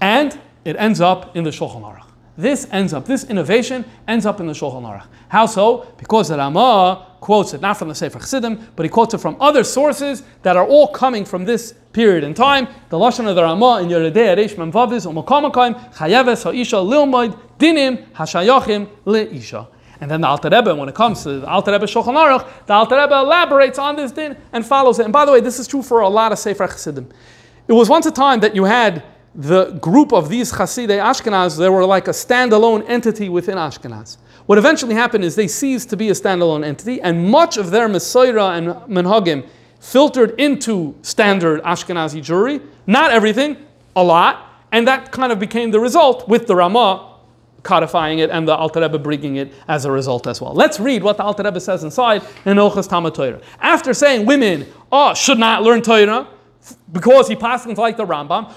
And it ends up in the Shulchan Aruch. This ends up, this innovation ends up in the Shulchan Aruch. How so? Because the Ramah quotes it not from the Sefer Chassidim, but he quotes it from other sources that are all coming from this period in time. The Lashon of the Ramah in Yeridei Reish is Umakomakayim Chayeves Ha'isha Lilmoid Dinim Hashayachim Le'isha. And then the Alter Rebbe, when it comes to the Alter Rebbe Shulchan Aruch, the Alter Rebbe elaborates on this din and follows it. And by the way, this is true for a lot of Sefer Chassidim. It was once a time that you had the group of these Hasidei Ashkenaz, they were like a standalone entity within Ashkenaz. What eventually happened is they ceased to be a standalone entity, and much of their Messiah and Menhagim filtered into standard Ashkenazi Jewry. Not everything, a lot, and that kind of became the result with the Ramah codifying it and the Alter Rebbe bringing it as a result as well. Let's read what the Alter Rebbe says inside in Ochas Talmud Torah. After saying women oh, should not learn Torah, because he passes like the Rambam.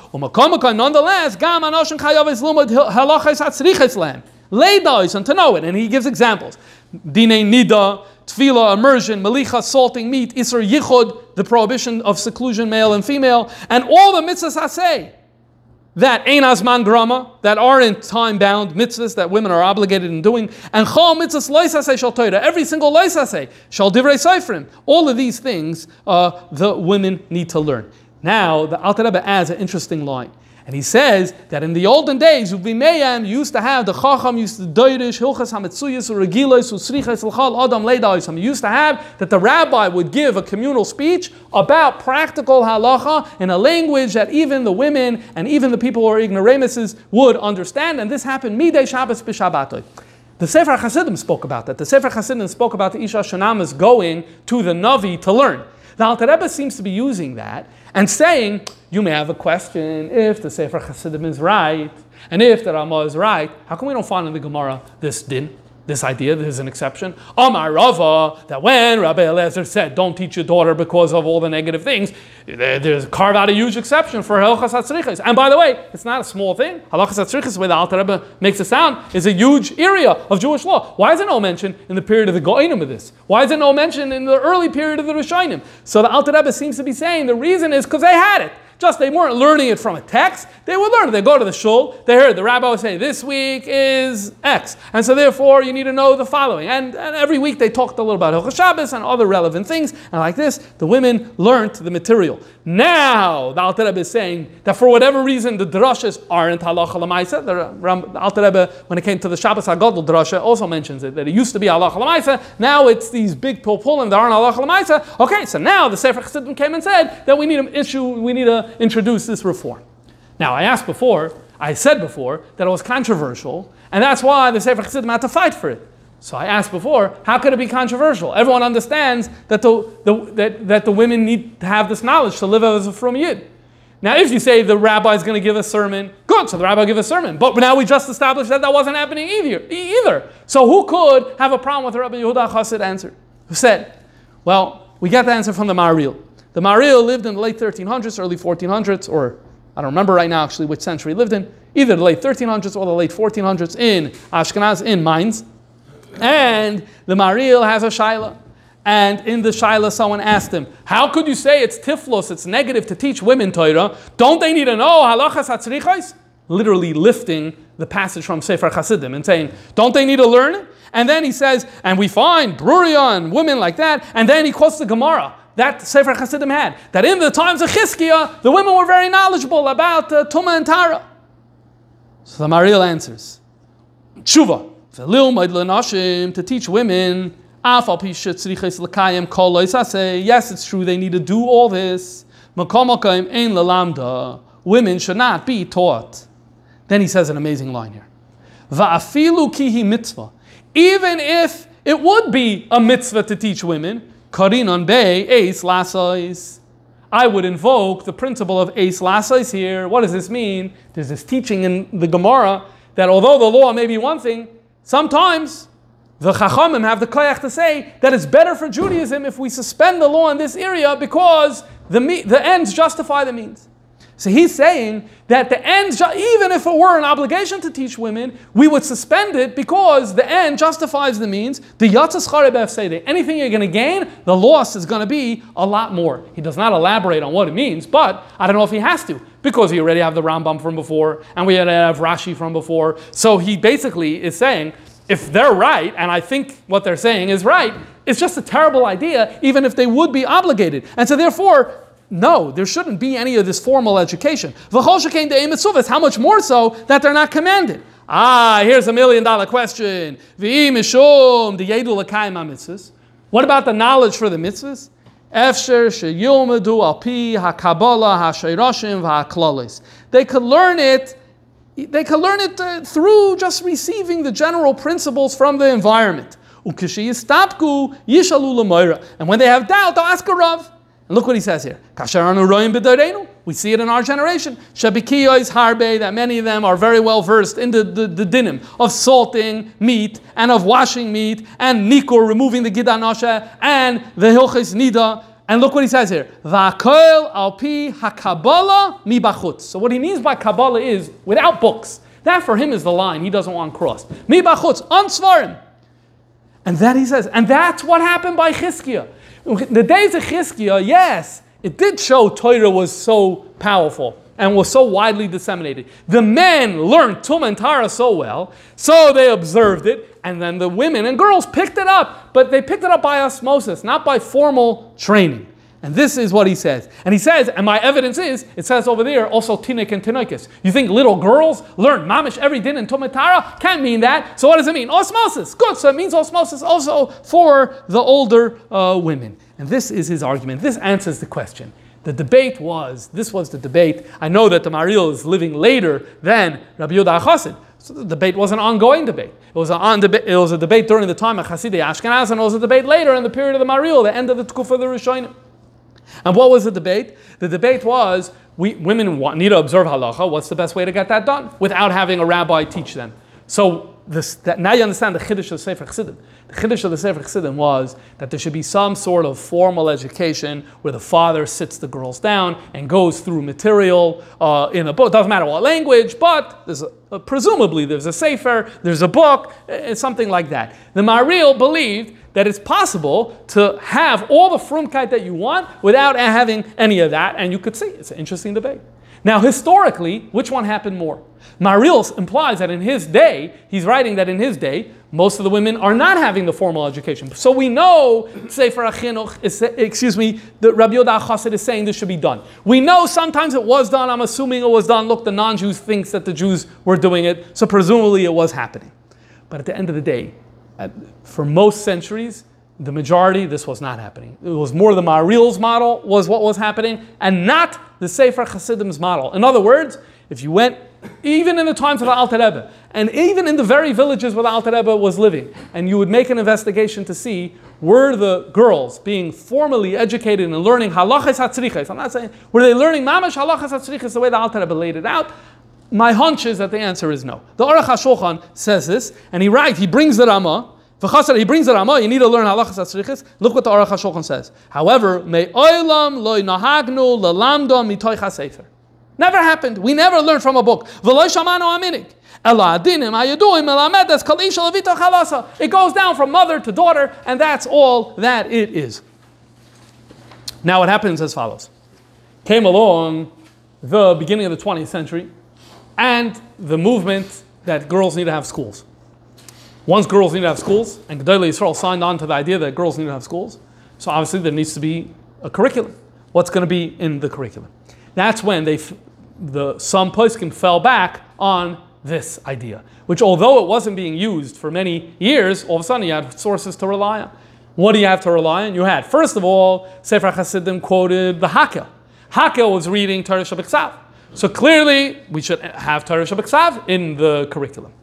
Nonetheless, gam anoshin chayav is lumad halachas hatzriches. Lay and to know it, and he gives examples. Dine nida tefillah, immersion, malicha, salting meat, isur yichud, the prohibition of seclusion, male and female, and all the mitzvahs say that ein azman grama, that aren't time-bound mitzvahs that women are obligated in doing, and chol mitzvahs loisase shal Torah, every single loisase shal divrei seifrim. All of these things uh, the women need to learn. Now, the Alter Rebbe adds an interesting line. And he says that in the olden days, Ubimeyan used to have the Chacham used to Doirish, Hilchas Hamitzuyas, Regilos, Usrichas, Lchal, Adam, Ledaisam. He used to have that the rabbi would give a communal speech about practical halacha in a language that even the women and even the people who are ignoramuses would understand. And this happened midday Shabbos b'Shabbatoi. The Sefer Hasidim spoke about that. The Sefer Hasidim spoke about the Isha Shunamis going to the Navi to learn. The Alter Rebbe seems to be using that and saying, you may have a question if the Sefer Hasidim is right, and if the Ramah is right, how come we don't find in the Gemara this din? This idea, there's an exception. Amar Rava, that when Rabbi Eliezer said, don't teach your daughter because of all the negative things, there's carve out a huge exception for Halachas Hatzrichas. And by the way, it's not a small thing. Halachas Hatzrichas, way the Alter Rebbe makes it sound, is a huge area of Jewish law. Why is it no mention in the period of the Goinim of this? Why is it no mention in the early period of the Rishonim? So the Alter Rebbe seems to be saying the reason is because they had it. Just they weren't learning it from a text. They would learn it. They go to the shul. They heard the rabbi would say, "This week is X," and so therefore you need to know the following. And, and every week they talked a little about Hilchas Shabbos and other relevant things. And like this, the women learned the material. Now the Alter Rebbe is saying that for whatever reason the drushes aren't halacha lemaisa. The, the Alter Rebbe, when it came to the Shabbos Hagadol drasha, also mentions it that it used to be halacha lemaisa. Now it's these big pilpulim that aren't halacha lemaisa. Okay, so now the Sefer Chassidim came and said that we need an issue. We need to introduce this reform. Now, I asked before, I said before, that it was controversial, and that's why the Sefer Chassidim had to fight for it. So I asked before, how could it be controversial? Everyone understands that the, the, that, that the women need to have this knowledge to live as a from Yid. Now, if you say the rabbi is going to give a sermon, good, so the rabbi will give a sermon. But now we just established that that wasn't happening either. either. So who could have a problem with the Rabbi Yehuda Chassid answer? Who said, well, we get the answer from the Maharil. The Maharil lived in the late 1300s, early 1400s, or I don't remember right now actually which century he lived in, either the late 1300s or the late 1400s in Ashkenaz, in Mainz. And the Maharil has a Shaila. And in the Shaila, someone asked him, How could you say it's tiflos, it's negative to teach women Torah? Don't they need to know halachas hatzrichais? Literally lifting the passage from Sefer Chassidim and saying, Don't they need to learn? And then he says, And we find Bruria and women like that. And then he quotes the Gemara that Sefer Chassidim had. That in the times of Chizkiah, the women were very knowledgeable about uh, Tuma and Tara. So the Maharil answers, Tshuva, to teach women, yes, it's true, they need to do all this. Women should not be taught. Then he says an amazing line here. Even if it would be a mitzvah to teach women, Karinan Bey, Ace Lassois. I would invoke the principle of Ace Lassois here. What does this mean? There's this teaching in the Gemara that although the law may be one thing, sometimes the Chachamim have the koyach to say that it's better for Judaism if we suspend the law in this area because the, the ends justify the means. So he's saying that the end, even if it were an obligation to teach women, we would suspend it because the end justifies the means. The Yatzas Charebev anything you're going to gain, the loss is going to be a lot more. He does not elaborate on what it means, but I don't know if he has to because we already have the Rambam from before and we already have Rashi from before. So he basically is saying if they're right, and I think what they're saying is right, it's just a terrible idea, even if they would be obligated. And so therefore, no, there shouldn't be any of this formal education. How much more so that they're not commanded? Ah, here's a million dollar question. What about the knowledge for the mitzvahs? They could learn it. They could learn it uh, through just receiving the general principles from the environment. And when they have doubt, they'll ask a rav. And look what he says here. We see it in our generation. That many of them are very well versed in the, the, the dinim of salting meat and of washing meat and nikur, removing the gidanasha and the hilchis nida. And look what he says here. Mibachutz. So what he means by Kabbalah is without books. That for him is the line he doesn't want crossed. Mibachutz, on svarim. And then he says, and that's what happened by Chizkiah. The days of Chizkiah, yes, it did show Torah was so powerful and was so widely disseminated. The men learned Tum and Tara so well, so they observed it, and then the women and girls picked it up, but they picked it up by osmosis, not by formal training. And this is what he says. And he says, and my evidence is, it says over there, also tinik and tinoikis. You think little girls learn mamish every din in tomatara? Can't mean that. So what does it mean? Osmosis. Good. So it means osmosis also for the older uh, women. And this is his argument. This answers the question. The debate was, this was the debate. I know that the Maharil is living later than Rabbi Yehuda Chassid. So the debate was an ongoing debate. It was, an deba- it was a debate during the time of Hasidei Ashkenaz, and it was a debate later in the period of the Maharil, the end of the Tkufa of the Rishonim. And what was the debate? The debate was we, women want, need to observe halacha. What's the best way to get that done without having a rabbi teach them? So this, that, now you understand the chiddush of the Sefer Chassidim. The chiddush of the Sefer Chassidim was that there should be some sort of formal education where the father sits the girls down and goes through material uh, in a book. Doesn't matter what language, but there's a, uh, presumably there's a Sefer, there's a book, it's something like that. The Maharil believed that it's possible to have all the frumkeit that you want without having any of that, and you could see it's an interesting debate. Now, historically, which one happened more? Maharil implies that in his day, he's writing that in his day, most of the women are not having the formal education. So we know Sefer Achinuch, excuse me, that Rabbi Yoda Chassid is saying this should be done. We know sometimes it was done. I'm assuming it was done. Look, the non-Jews thinks that the Jews were doing it, so presumably it was happening. But at the end of the day, for most centuries, the majority, this was not happening. It was more the Maharil's model was what was happening, and not the Sefer Chasidim's model. In other words, if you went, even in the times of the Alter Rebbe, and even in the very villages where the Alter Rebbe was living, and you would make an investigation to see were the girls being formally educated and learning halachas hatzriches. I'm not saying were they learning mamash halachas hatzriches the way the Alter Rebbe laid it out. My hunch is that the answer is no. The Aruch HaShulchan says this, and he writes, he brings the Ramah, he brings the Ramah, you need to learn halachas atzrichis. Look what the Aruch HaShulchan says. However, may oilam loy nahagnu lalamdo mitoich hasefer. Never happened. We never learned from a book. V'loy shamanu aminik. It goes down from mother to daughter, and that's all that it is. Now, it happens as follows. Came along the beginning of the 20th century, and the movement that girls need to have schools. Once girls need to have schools, and Gedolei Yisrael signed on to the idea that girls need to have schools, so obviously there needs to be a curriculum. What's going to be in the curriculum? That's when they, the some poskim fell back on this idea, which although it wasn't being used for many years, all of a sudden you had sources to rely on. What do you have to rely on? You had, first of all, Sefer Hasidim quoted the Hakel. Hakel was reading Torah Shabbat So clearly, we should have Torah Shabbat in the curriculum.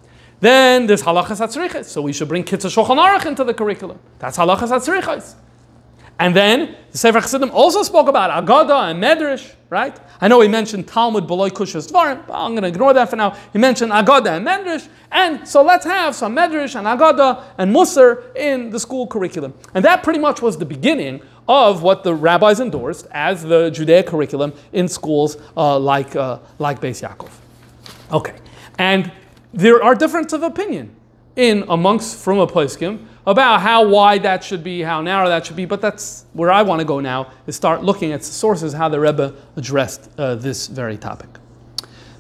Then there's halachas atzrichas, so we should bring kitzur shulchan aruch into the curriculum. That's halachas atzrichas. And then the Sefer Chassidim also spoke about Agada and Medrash, right? I know he mentioned Talmud Beloy Kushas Dvarim, but I'm going to ignore that for now. He mentioned Agada and Medrash, and so let's have some Medrash and Agada and Musar in the school curriculum. And that pretty much was the beginning of what the rabbis endorsed as the Judaic curriculum in schools uh, like, uh, like Beis Yaakov. Okay, and there are differences of opinion in amongst from a poskim about how wide that should be, how narrow that should be. But that's where I want to go now is start looking at sources how the Rebbe addressed uh, this very topic.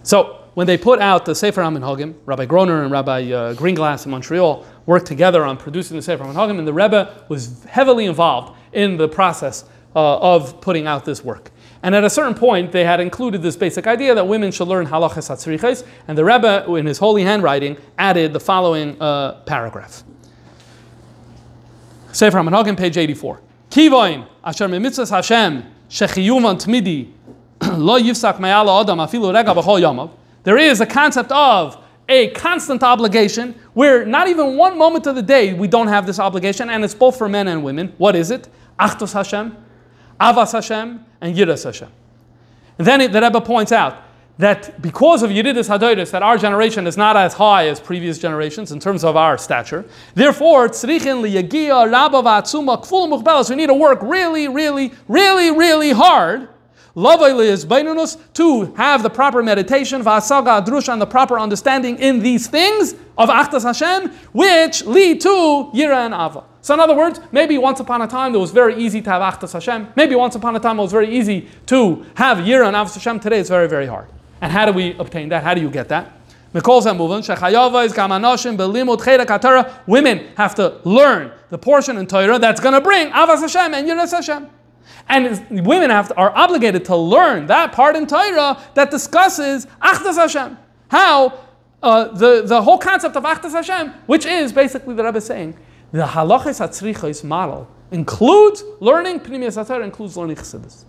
So when they put out the Sefer HaMinhagim, Rabbi Groner and Rabbi uh, Greenglass in Montreal worked together on producing the Sefer HaMinhagim, and the Rebbe was heavily involved in the process uh, of putting out this work. And at a certain point, they had included this basic idea that women should learn halachas hatzriches, and the Rebbe, in his holy handwriting, added the following uh, paragraph. Sefer HaMinhagim, page 84. Kivoin, asher memitzvahs Hashem, shechiyuvan tmidi, lo yifsak mayala adam afilu rega b'chol. There is a concept of a constant obligation where not even one moment of the day we don't have this obligation, and it's both for men and women. What is it? Achtos Hashem, Avas Hashem, and Yiras Hashem. And then it, the Rebbe points out that because of Yididus Hadoidus, that our generation is not as high as previous generations in terms of our stature, therefore, we need to work really, really, really, really hard, to have the proper meditation, v'asaga adrusha, and the proper understanding in these things of Achtas Hashem, which lead to Yira and Ava. So in other words, maybe once upon a time it was very easy to have Achtas Hashem. Maybe once upon a time it was very easy to have Yira and Ava Hashem. Today it's very, very hard. And how do we obtain that? How do you get that? Women have to learn the portion in Torah that's going to bring Avas Hashem and Yiras Hashem. And women have to, are obligated to learn that part in Torah that discusses Achdas Hashem. How uh, the, the whole concept of Achdas Hashem, which is basically the Rebbe saying, the halachas hatzrichos model includes learning Pnimiyas HaTorah, includes learning Chassidus.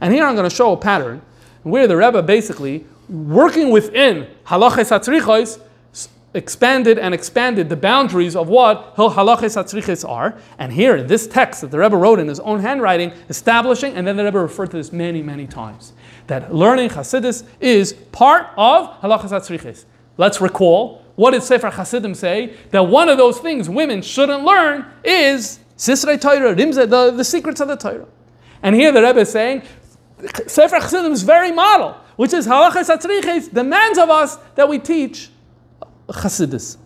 And here I'm going to show a pattern where the Rebbe basically, working within halachas hatzrichos, expanded and expanded the boundaries of what halachas hatzriches are. And here in this text that the Rebbe wrote in his own handwriting, establishing, and then the Rebbe referred to this many, many times, that learning Hasidus is part of halachas hatzriches. Let's recall what did Sefer Hasidim say? That one of those things women shouldn't learn is Sisrei Torah, Rimze, the, the secrets of the Torah. And here the Rebbe is saying, Sefer Hasidim is very model, which is halachas hatzriches demands of us that we teach Chassidus.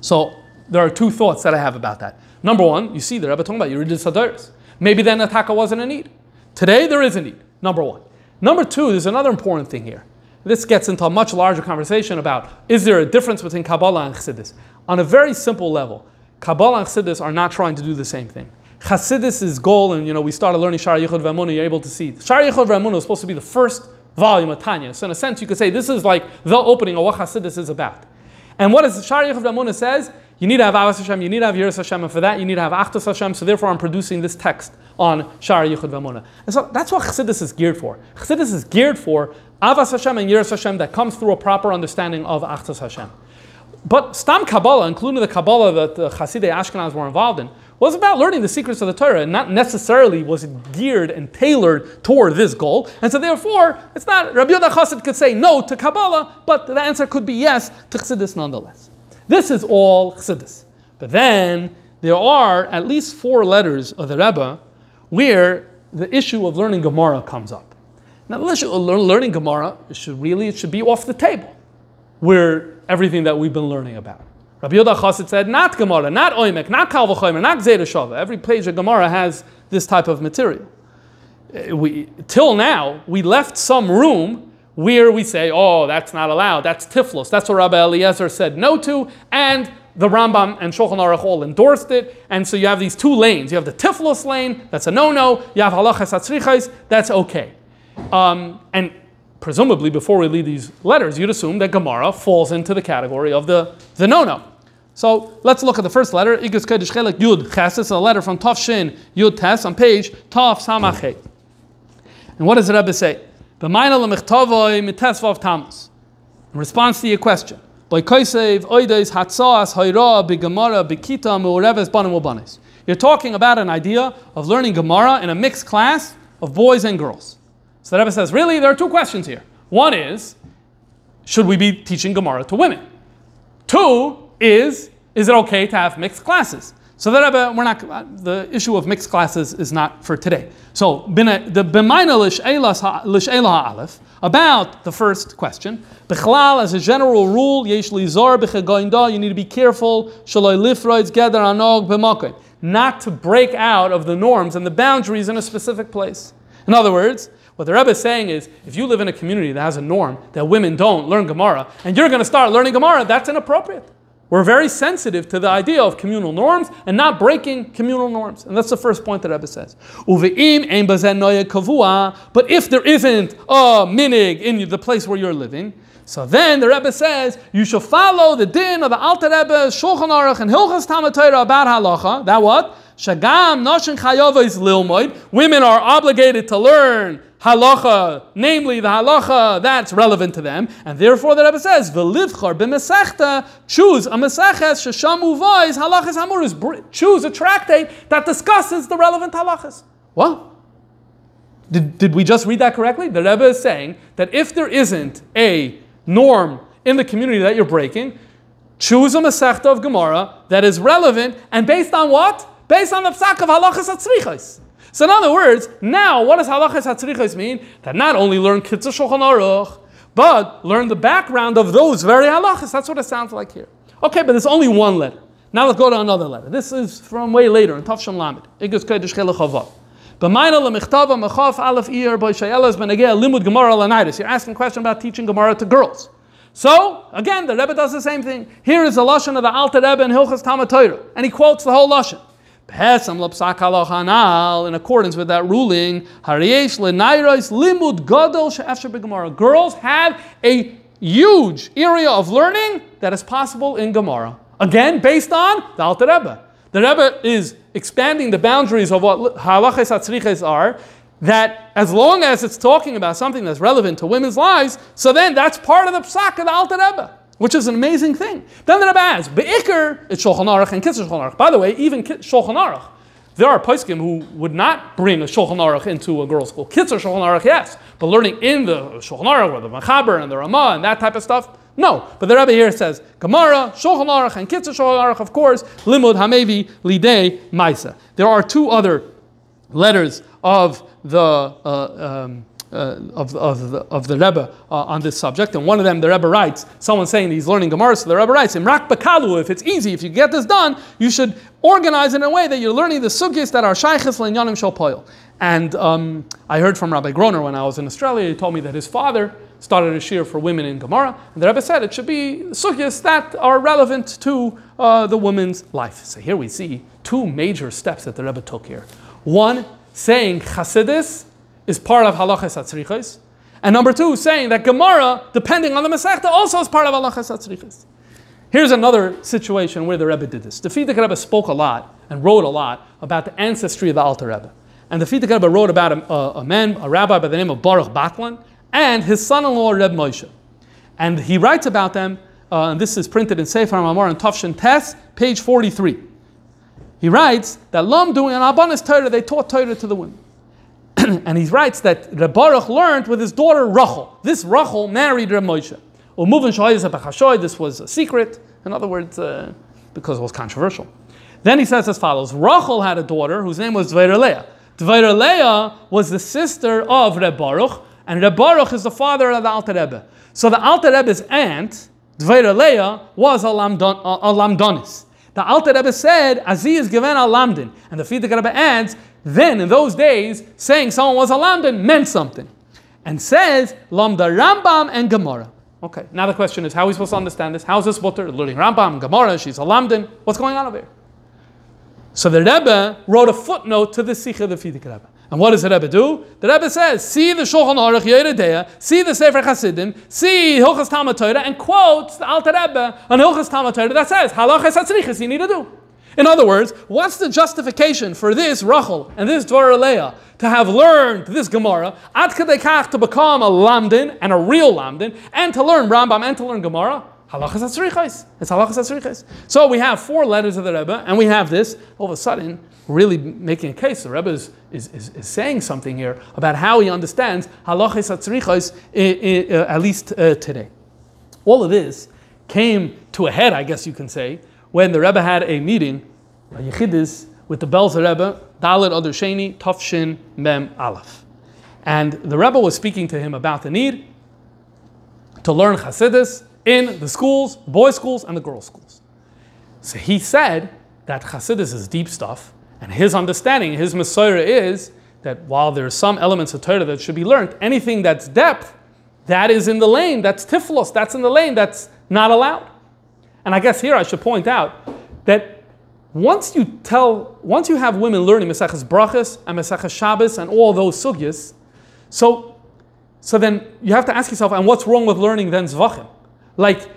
So there are two thoughts that I have about that. Number one, you see the Rebbe talking about Yeridus Hadaris. Maybe then Ataka wasn't a need. Today there is a need. Number one. Number two, there's another important thing here. This gets into a much larger conversation about is there a difference between Kabbalah and Chassidus? On a very simple level, Kabbalah and Chassidus are not trying to do the same thing. Chassidus' goal, and you know, we started learning Shar Yichud V'Amunah, you're able to see. Shar Yichud V'Amunah is supposed to be the first volume of Tanya. So in a sense, you could say this is like the opening of what Chassidus is about. And what does Shari Yechav Ramuna says? You need to have Avas Hashem, you need to have Yiras Hashem, and for that you need to have Achtas Hashem. So therefore, I'm producing this text on Shari Yichud Vamuna. And so that's what Chassidus is geared for. Chassidus is geared for Avas Hashem and Yiras Hashem that comes through a proper understanding of Achtas Hashem. But Stam Kabbalah, including the Kabbalah that the Chasidei Ashkenaz were involved in, was about learning the secrets of the Torah, and not necessarily was it geared and tailored toward this goal. And so, therefore, it's not Rabbi Yoda Chassid could say no to Kabbalah, but the answer could be yes to Chassidus nonetheless. This is all Chassidus. But then there are at least four letters of the Rebbe where the issue of learning Gemara comes up. Now, the issue of learning Gemara should really it should be off the table, where everything that we've been learning about. Rabbi Yoda Chassid said, not Gemara, not Oimek, not Kal not Gzeir Every page of Gemara has this type of material. Uh, we, till now, we left some room where we say, oh, that's not allowed, that's Tiflos. That's what Rabbi Eliezer said no to, and the Rambam and Shulchan Aruch all endorsed it, and so you have these two lanes. You have the Tiflos lane, that's a no-no. You have Halachas Atzrichais, that's okay. Um, and presumably, before we read these letters, you'd assume that Gemara falls into the category of the, the no-no. So let's look at the first letter. Igus Kodesh Chelik Yud Ches. It's a letter from Tov Shin Yud Tes on page Tov Samachet. And what does the Rebbe say? In response to your question. You're talking about an idea of learning Gemara in a mixed class of boys and girls. So the Rebbe says, really, there are two questions here. One is, should we be teaching Gemara to women? Two, is is it okay to have mixed classes? So the Rebbe, we're not the issue of mixed classes is not for today. So the b'mayna l'sheila aleph about the first question. B'chlal as a general rule, yesh lizar. You need to be careful. Shaloi lifroids gather anog b'makom. Not to break out of the norms and the boundaries in a specific place. In other words, what the Rebbe is saying is, if you live in a community that has a norm that women don't learn Gemara, and you're going to start learning Gemara, that's inappropriate. We're very sensitive to the idea of communal norms and not breaking communal norms. And that's the first point that Rebbe says. But if there isn't a minig in the place where you're living, so then the Rebbe says you should follow the din of the Alter Rebbe, Shulchan Aruch, and Hilchas Talmud Torah about halacha. That what? Shagam noshin chayova is lilmoid. Women are obligated to learn halacha, namely the halacha that's relevant to them, and therefore the Rebbe says, "V'livchar b'mesechta, choose a meseches sheshamu vayis halachas hamuris, choose a tractate that discusses the relevant halachas." What? Did, did we just read that correctly? The Rebbe is saying that if there isn't a norm in the community that you're breaking, choose a mesechta of Gemara that is relevant and based on what? Based on the psak of halachas atzrichas. So in other words, now what does halachas hatzrichos mean? That not only learn kitzur shulchan aruch, but learn the background of those very halachas. That's what it sounds like here. Okay, but there's only one letter. Now let's go to another letter. This is from way later in Tafshan Lamed. Igus Kodesh Chelach B'mayna lemichtava mechaf aleph iyar by shayelas benegea limud gemara lanaitis. You're asking a question about teaching Gemara to girls. So, again, the Rebbe does the same thing. Here is the Lashon of the Alter Rebbe in Hilchas Talmud Torah, and he quotes the whole Lashon. In accordance with that ruling, limud gadol Girls have a huge area of learning that is possible in Gemara. Again, based on the Alter Rebbe. The Rebbe is expanding the boundaries of what halachas atzriches are, that as long as it's talking about something that's relevant to women's lives, so then that's part of the psak of the Alter Rebbe, which is an amazing thing. Then the Rebbe adds, Be'ikr, it's Shulchan Aruch and Kitzur Shulchan Aruch. By the way, even Shulchan Aruch, there are poskim who would not bring a Shulchan Aruch into a girls' school. Kitzur Shulchan Aruch, yes, but learning in the Shulchan Aruch, or the Machaber and the Ramah and that type of stuff, no, but the Rebbe here says Gemara, Shulchan Aruch, and Kitzur Shulchan Aruch, of course, Limud Hamevi Lidei Maisa. There are two other letters of the uh, um, uh, of, of, the, of the Rebbe uh, on this subject, and one of them, the Rebbe writes, someone saying he's learning Gemara, so the Rebbe writes, Imrak if it's easy, if you get this done, you should organize it in a way that you're learning the sugyas that are shaykhis le'inyanim shal And um, I heard from Rabbi Groner when I was in Australia, he told me that his father started a shir for women in Gemara, and the Rebbe said it should be sugyas that are relevant to uh, the woman's life. So here we see two major steps that the Rebbe took here. One, saying Chasidis is part of halachas atzrichos, and number two, saying that Gemara, depending on the Masechta, also is part of halachas atzrichos. Here's another situation where the Rebbe did this. The Frierdiker Rebbe spoke a lot and wrote a lot about the ancestry of the Alter Rebbe. And the Frierdiker Rebbe wrote about a, a, a, man, a rabbi by the name of Baruch Bachlan, and his son-in-law Reb Moshe. And he writes about them, uh, and this is printed in Sefer Mamor and Tafshin Tes, page 43. He writes that Lam doing an Abanis Torah, they taught Torah to the women. and he writes that Reb Baruch learned with his daughter Rachel. This Rachel married Reb Moshe. This was a secret. In other words, uh, because it was controversial. Then he says as follows: Rachel had a daughter whose name was Dvair Leah. Dvair Leah was the sister of Reb Baruch, and Reb Baruch is the father of the Alter Rebbe. So the Alter Rebbe's aunt, Dvair Leah, was a, lamdon, a, a lamdonis. The Alter Rebbe said, Azi is given a lamdin. And the Frierdiker Rebbe adds, then in those days, saying someone was a lamdin meant something. And says, Lamda Rambam and Gemara. Okay, now the question is, how are we supposed to understand this? How is this water learning Rambam, Gemara, she's a lamdin? What's going on over here? So the Rebbe wrote a footnote to the Sikha of the Frierdiker Rebbe. And what does the Rebbe do? The Rebbe says, see the Shulchan Aruch Yeridea, see the Sefer Hasidim, see Hilchas Talmud Torah, and quotes the Alter Rebbe on Hilchas Talmud Torah that says, Halachas Hatzrichas you need to do. In other words, what's the justification for this Rachel and this Dvar Leah to have learned this Gemara, Ad Kadekach to become a Lamdin and a real Lamdin, and to learn Rambam and to learn Gemara? Halachas Hatzrichas. It's Halachas. So we have four letters of the Rebbe, and we have this. All of a sudden, really making a case. The Rebbe is, is, is, is saying something here about how he understands halachis atzrichos, uh, at least uh, today. All of this came to a head, I guess you can say, when the Rebbe had a meeting, a with the Belzer Rebbe, Dalit Adar Sheni, Tafshin Mem Aleph. And the Rebbe was speaking to him about the need to learn Hasidus in the schools, boys' schools, and the girls' schools. So he said that Hasidus is deep stuff, and his understanding, his Messiah is that while there are some elements of Torah that should be learned, anything that's depth, that is in the lane, that's tiflos, that's in the lane, that's not allowed. And I guess here I should point out that once you tell, once you have women learning Maseches Brachas and Maseches Shabbos and all those sugyas, so, so then you have to ask yourself, and what's wrong with learning then Zvachim? Like,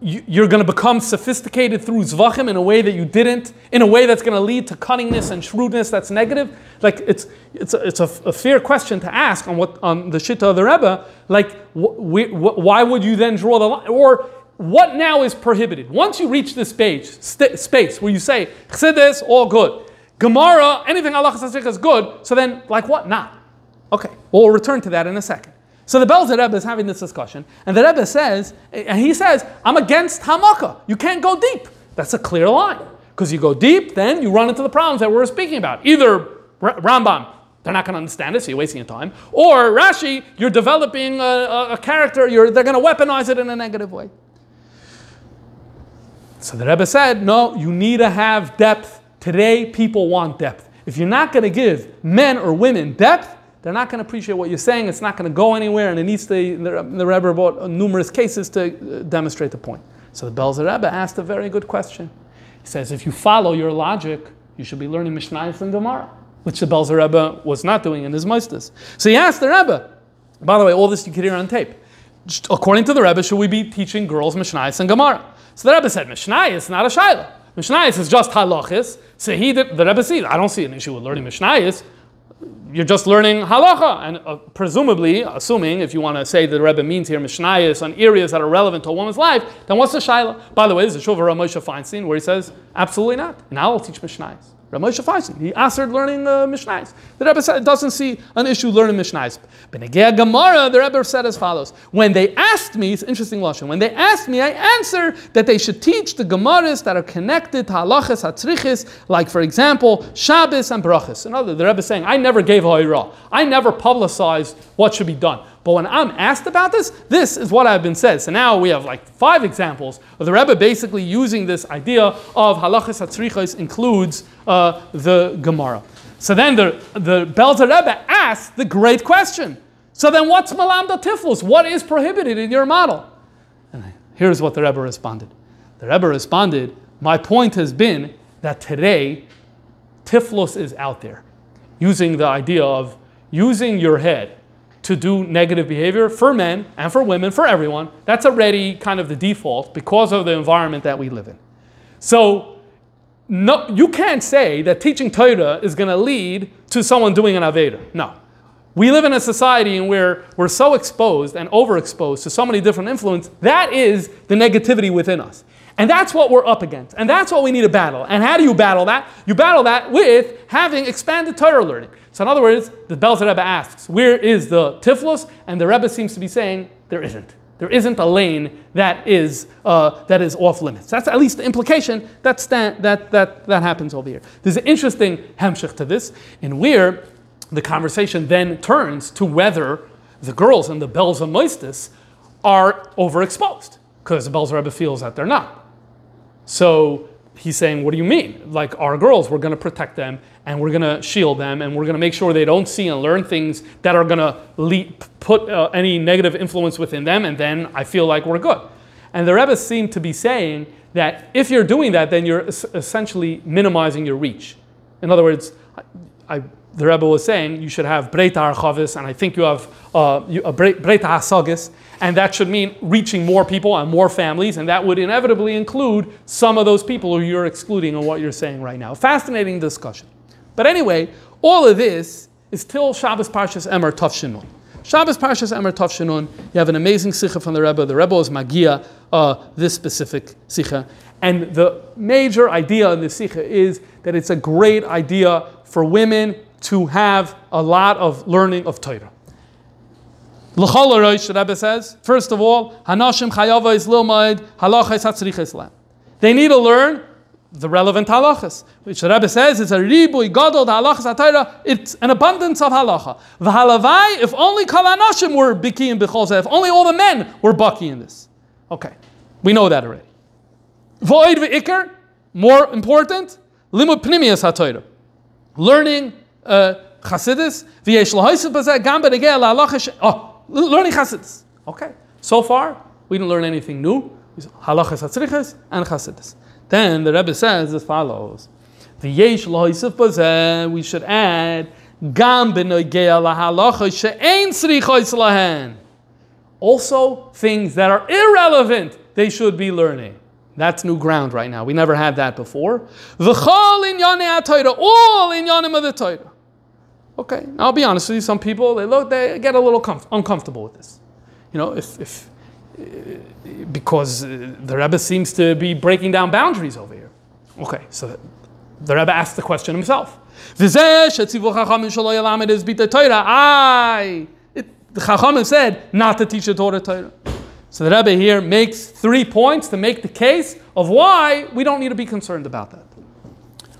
you're going to become sophisticated through zvachim in a way that you didn't, in a way that's going to lead to cunningness and shrewdness that's negative. Like it's it's a, it's a, a fair question to ask on what on the shitta of the Rebbe. Like wh- wh- why would you then draw the line? Or what now is prohibited? Once you reach this space, st- space where you say chassidus, all good, Gemara, anything Allah is good. So then, like what? Not. Okay, we'll return to that in a second. So the Belzer Rebbe is having this discussion, and the Rebbe says, and he says, I'm against Hamaka. You can't go deep. That's a clear line. Because you go deep, then you run into the problems that we're speaking about. Either Rambam, they're not going to understand it, so you're wasting your time. Or Rashi, you're developing a, a, a character, you're, they're going to weaponize it in a negative way. So the Rebbe said, no, you need to have depth. Today, people want depth. If you're not going to give men or women depth, they're not going to appreciate what you're saying. It's not going to go anywhere, and it needs to. The, Rebbe brought numerous cases to uh, demonstrate the point. So the Belzer Rebbe asked a very good question. He says, if you follow your logic, you should be learning Mishnayos and Gemara, which the Belzer Rebbe was not doing in his Meistas. So he asked the Rebbe. By the way, all this you can hear on tape. According to the Rebbe, should we be teaching girls Mishnayos and Gemara? So the Rebbe said, Mishnayos is not a Shaila. Mishnayos is just halachis. So he, did, the Rebbe said, I don't see an issue with learning Mishnayos you're just learning halacha, and uh, presumably, assuming if you want to say that the Rebbe means here mishnayos on areas that are relevant to a woman's life, then what's the shaila? By the way, there's a shul of Ramosha Feinstein where he says, absolutely not. Now I'll teach mishnayos. Ramosha Feinstein, he answered learning uh, mishnayos. The Rebbe said, doesn't see an issue learning mishnayos. Benegea Gemara, the Rebbe said as follows: When they asked me, it's interesting lesson. When they asked me, I answer that they should teach the Gemaras that are connected to halachas hatzrichis, like for example Shabbos and brachas. In other, the Rebbe is saying, I never gave ha'ira. I never publicized what should be done. But when I'm asked about this, this is what I've been said. So now we have like five examples of the Rebbe basically using this idea of halachas hatzrichos includes uh, the Gemara. So then the, the Belzer Rebbe asked the great question. So then what's malamda tiflus? What is prohibited in your model? And here's what the Rebbe responded. The Rebbe responded, my point has been that today tiflus is out there. Using the idea of using your head to do negative behavior for men and for women, for everyone. That's already kind of the default because of the environment that we live in. So, no, you can't say that teaching Torah is going to lead to someone doing an Aveda. No. We live in a society in where we're so exposed and overexposed to so many different influences. That is the negativity within us. And that's what we're up against. And that's what we need to battle. And how do you battle that? You battle that with having expanded Torah learning. So in other words, the Belzer Rebbe asks, where is the Tiflos? And the Rebbe seems to be saying, there isn't. There isn't a lane that is, uh, that is off limits. That's at least the implication that, that, that, that happens over here. There's an interesting hemshich to this, in where the conversation then turns to whether the girls in the Belza Moistus are overexposed, because the Belzer Rebbe feels that they're not. So he's saying, What do you mean? Like our girls, we're going to protect them and we're going to shield them and we're going to make sure they don't see and learn things that are going to put uh, any negative influence within them, and then I feel like we're good. And the Rebbe seemed to be saying that if you're doing that, then you're essentially minimizing your reach. In other words, I, the Rebbe was saying you should have Breita Archavis, and I think you have uh, a Breita Hasagis, and that should mean reaching more people and more families, and that would inevitably include some of those people who you're excluding in what you're saying right now. Fascinating discussion. But anyway, all of this is till Shabbos Parshas Emor Tavshinun. Shabbos Parshas Emor Tavshinun, you have an amazing sikha from the Rebbe. The Rebbe is Magia, uh, this specific sikha. And the major idea in this sikha is that it's a great idea for women to have a lot of learning of Torah. L'chol the Rebbe says, first of all, Hanashim chayava is lilmaid halachas hatzriches They need to learn the relevant halachas, which the Rebbe says is a ribui gadol halachas atayra. It's an abundance of halacha. The V'halavai, if only kol anashim were biki and bicholzeh, if only all the men were bucky in this. Okay, we know that already. Void ve'ikr, more important, limud pnimius hatayra, learning uh, chasidus v'yesh lahaisid b'zeh gam b'negei la'alacha. Oh, learning chasidus. Okay, so far we didn't learn anything new. Halachas hatzrichas and chasidus. Then the Rebbe says as follows: The yesh we should add gam. Also, things that are irrelevant, they should be learning. That's new ground right now. We never had that before. V'chol in all in yanim of the Torah. Okay, I'll be honest with you. Some people they look, they get a little comf- uncomfortable with this. You know, if, if eh, because eh, the Rebbe seems to be breaking down boundaries over here. Okay, so the Rebbe asked the question himself. I, the Chachamim said not to teach the Torah Torah. So the Rebbe here makes three points to make the case of why we don't need to be concerned about that.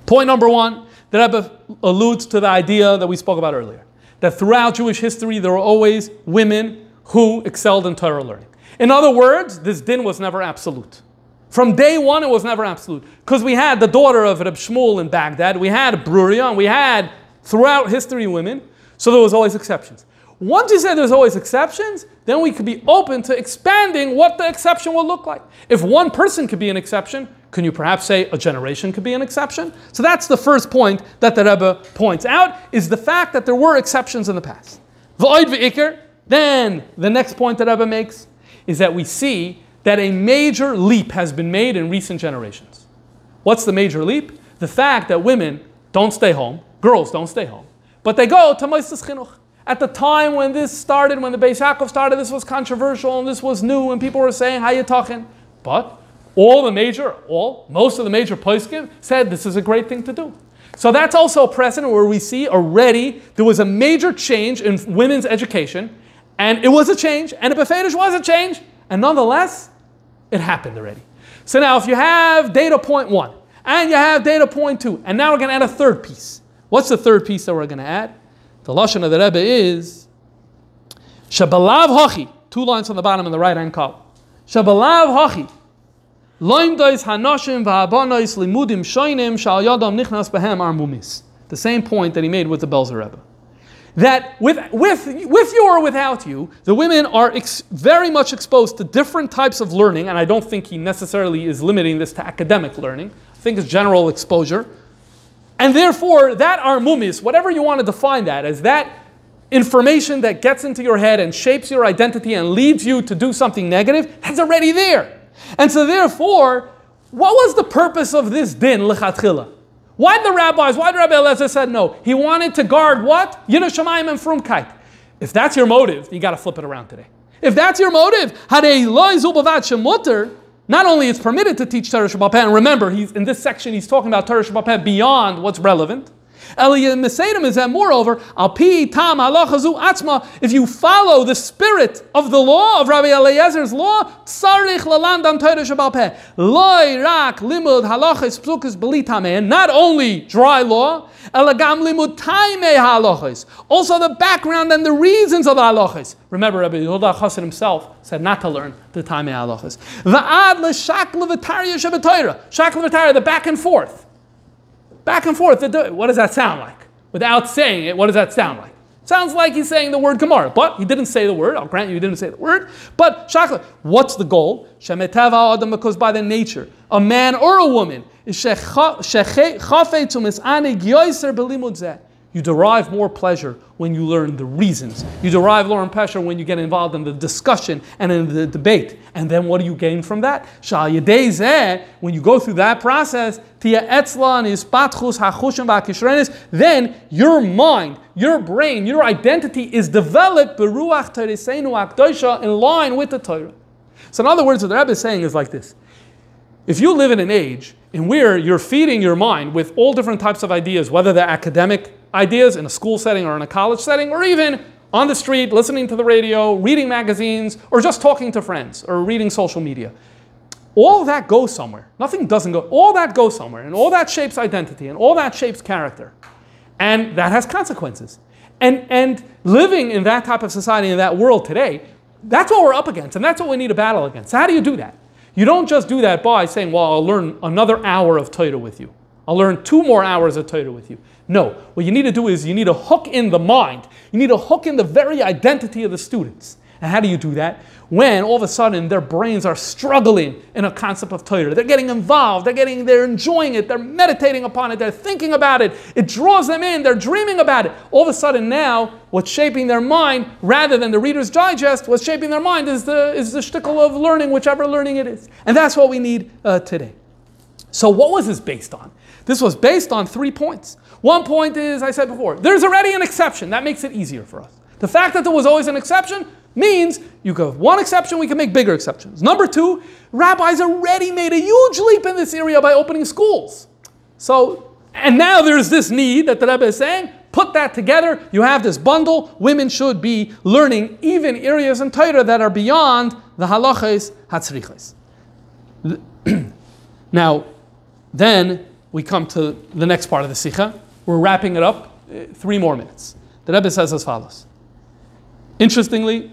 Point number one, the Rebbe alludes to the idea that we spoke about earlier that throughout Jewish history there were always women who excelled in Torah learning. In other words, this din was never absolute. From day one, it was never absolute. Because we had the daughter of Reb Shmuel in Baghdad, we had Bruria, and we had throughout history women, so there was always exceptions. Once you say there's always exceptions, then we could be open to expanding what the exception will look like. If one person could be an exception, can you perhaps say a generation could be an exception? So that's the first point that the Rebbe points out, is the fact that there were exceptions in the past. Then the next point that Rebbe makes is that we see that a major leap has been made in recent generations. What's the major leap? The fact that women don't stay home, girls don't stay home, but they go to Moises Chinuch. At the time when this started, when the Beis Yaakov started, this was controversial and this was new, and people were saying, "How you talking?" But all the major, all most of the major poskim said this is a great thing to do. So that's also a precedent where we see already there was a major change in women's education, and it was a change, and a befedish was a change, and nonetheless, it happened already. So now, if you have data point one and you have data point two, and now we're going to add a third piece. What's the third piece that we're going to add? The lashon of the Rebbe is Shabalav Hachi. Two lines on the bottom in the right hand column. Shabalav Hachi. Loimdois Hanoshim Va'abonois Limudim Shoinim Shal Nichnas Behem Armumis. The same point that he made with the Belzer Rebbe. That with, with, with you or without you, the women are ex- very much exposed to different types of learning, and I don't think he necessarily is limiting this to academic learning. I think it's general exposure. And therefore, that armumis, whatever you want to define that as, that information that gets into your head and shapes your identity and leads you to do something negative, that's already there. And so, therefore, what was the purpose of this din, lechatchila? Why the rabbis, why did Rabbi Eliezer said no? He wanted to guard what? Yiddush Shamayim and Frumkeit. If that's your motive, you got to flip it around today. If that's your motive, not only is permitted to teach Torah Shabbat and remember, he's, in this section he's talking about Torah Shabbat beyond what's relevant. Eliyah Mesedim is that moreover, tam atzma, if you follow the spirit of the law of Rabbi Eliezer's law, tsarich lalandam Torah loy rak limud halachas psukas belitame, not only dry law, elagam limud taime halachas, also the background and the reasons of the halachas. Remember, Rabbi Yehuda Chassid himself said not to learn the taime halachas. Va'ad l'shak levatarya shabbatayra, the back and forth. Back and forth. What does that sound like? Without saying it, what does that sound like? Sounds like he's saying the word Gemara, but he didn't say the word. I'll grant you he didn't say the word. But shakla, what's the goal? Shemetava adam, because by the nature, a man or a woman is you derive more pleasure when you learn the reasons. You derive more pleasure when you get involved in the discussion and in the debate. And then what do you gain from that? When you go through that process, then your mind, your brain, your identity is developed in line with the Torah. So in other words, what the Rebbe is saying is like this. If you live in an age in where you're feeding your mind with all different types of ideas, whether they're academic ideas in a school setting or in a college setting, or even on the street, listening to the radio, reading magazines, or just talking to friends or reading social media. All that goes somewhere. Nothing doesn't go. All that goes somewhere, and all that shapes identity, and all that shapes character. And that has consequences. And, and living in that type of society, in that world today, that's what we're up against, and that's what we need to battle against. So, how do you do that? You don't just do that by saying, Well, I'll learn another hour of Torah with you. I'll learn two more hours of Torah with you. No, what you need to do is you need to hook in the mind. You need to hook in the very identity of the students. And how do you do that? When all of a sudden their brains are struggling in a concept of Torah. They're getting involved, they're getting, they're enjoying it, they're meditating upon it, they're thinking about it, it draws them in, they're dreaming about it. All of a sudden now, what's shaping their mind, rather than the Reader's Digest, what's shaping their mind is the, is the shtickle of learning, whichever learning it is. And that's what we need uh, today. So what was this based on? This was based on three points. One point is, I said before, there's already an exception. That makes it easier for us. The fact that there was always an exception means you go one exception, we can make bigger exceptions. Number two, rabbis already made a huge leap in this area by opening schools. So, and now there's this need that the Rebbe is saying, put that together, you have this bundle, women should be learning even areas in Torah that are beyond the halachas hatzrichas. now, then we come to the next part of the Sikha, We're wrapping it up. Uh, three more minutes. The Rebbe says as follows. Interestingly,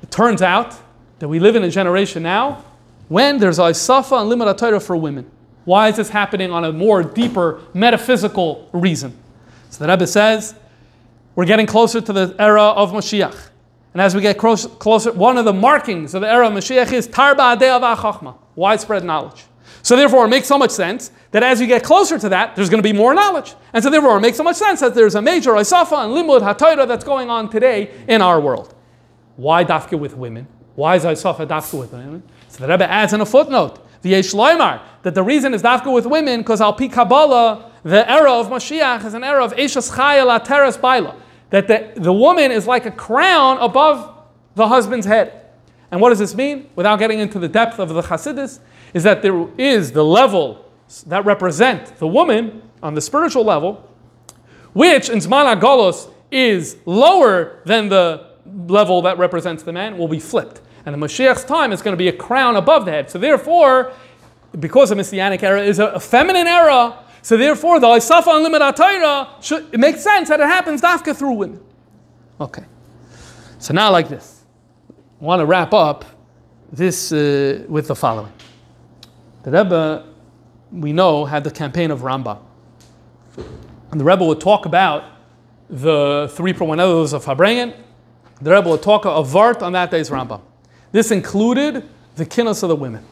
it turns out that we live in a generation now when there's a safa and limit Torah for women. Why is this happening on a more deeper metaphysical reason? So the Rebbe says, we're getting closer to the era of Mashiach. And as we get closer, closer one of the markings of the era of Mashiach is Tarba Chachma, widespread knowledge. So therefore, it makes so much sense that as you get closer to that, there's going to be more knowledge. And so therefore, it makes so much sense that there's a major Isafa and Limud HaTorah that's going on today in our world. Why dafka with women? Why is Isafa dafka with women? So the Rebbe adds in a footnote, the Yeshloimar, that the reason is dafka with women because Al Pi Kabbalah, the era of Mashiach is an era of Eshes Chayel Teres Baila that the, the woman is like a crown above the husband's head. And what does this mean? Without getting into the depth of the Hasidus, is that there is the level that represent the woman on the spiritual level, which in Zman Golos is lower than the level that represents the man, will be flipped. And the Mashiach's time is going to be a crown above the head. So therefore, because the Messianic era is a feminine era, so therefore, the Isafa Unlimited Torah, it makes sense that it happens dafka through women. Okay. So now like this. I want to wrap up this uh, with the following. The Rebbe, we know, had the campaign of Rambam. And the Rebbe would talk about the three promenados of Farbrengen. The Rebbe would talk a vart on that day's Rambam. This included the kinnos of the women.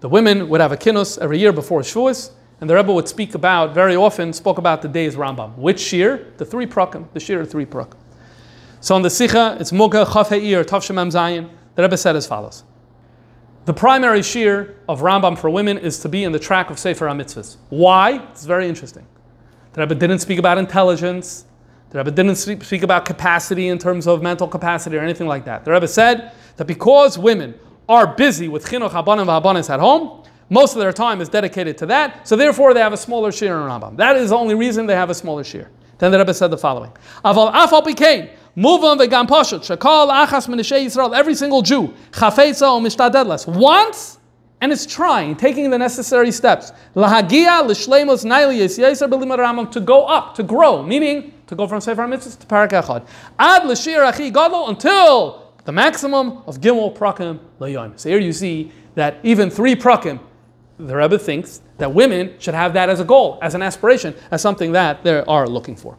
The women would have a kinnos every year before Shavuos, and the Rebbe would speak about, very often, spoke about the day's Rambam. Which shir? The three prakim, the shir of three prakim. So on the Sikha, it's Muga Chaf Ha'ir, Tav Zayin. The Rebbe said as follows. The primary shir of Rambam for women is to be in the track of Sefer HaMitzvahs. Why? It's very interesting. The Rebbe didn't speak about intelligence. The Rebbe didn't speak about capacity in terms of mental capacity or anything like that. The Rebbe said that because women are busy with chinuch habanim v'habanis at home, most of their time is dedicated to that, so therefore they have a smaller share in Rambam. That is the only reason they have a smaller share. Then the Rebbe said the following: pikein. Move on vegam pashut shakal achas minishay Yisrael. Every single Jew chafetza o mishtadedles once, and is trying, taking the necessary steps. Lahagia l'shleimos naili yisyaser b'limad to go up, to grow, meaning to go from Sefer Mitzvahs to Parak Echad. Ad l'shir achi gadol until the maximum of gimel prakim layom. So here you see that even three prakim the Rebbe thinks that women should have that as a goal, as an aspiration, as something that they are looking for.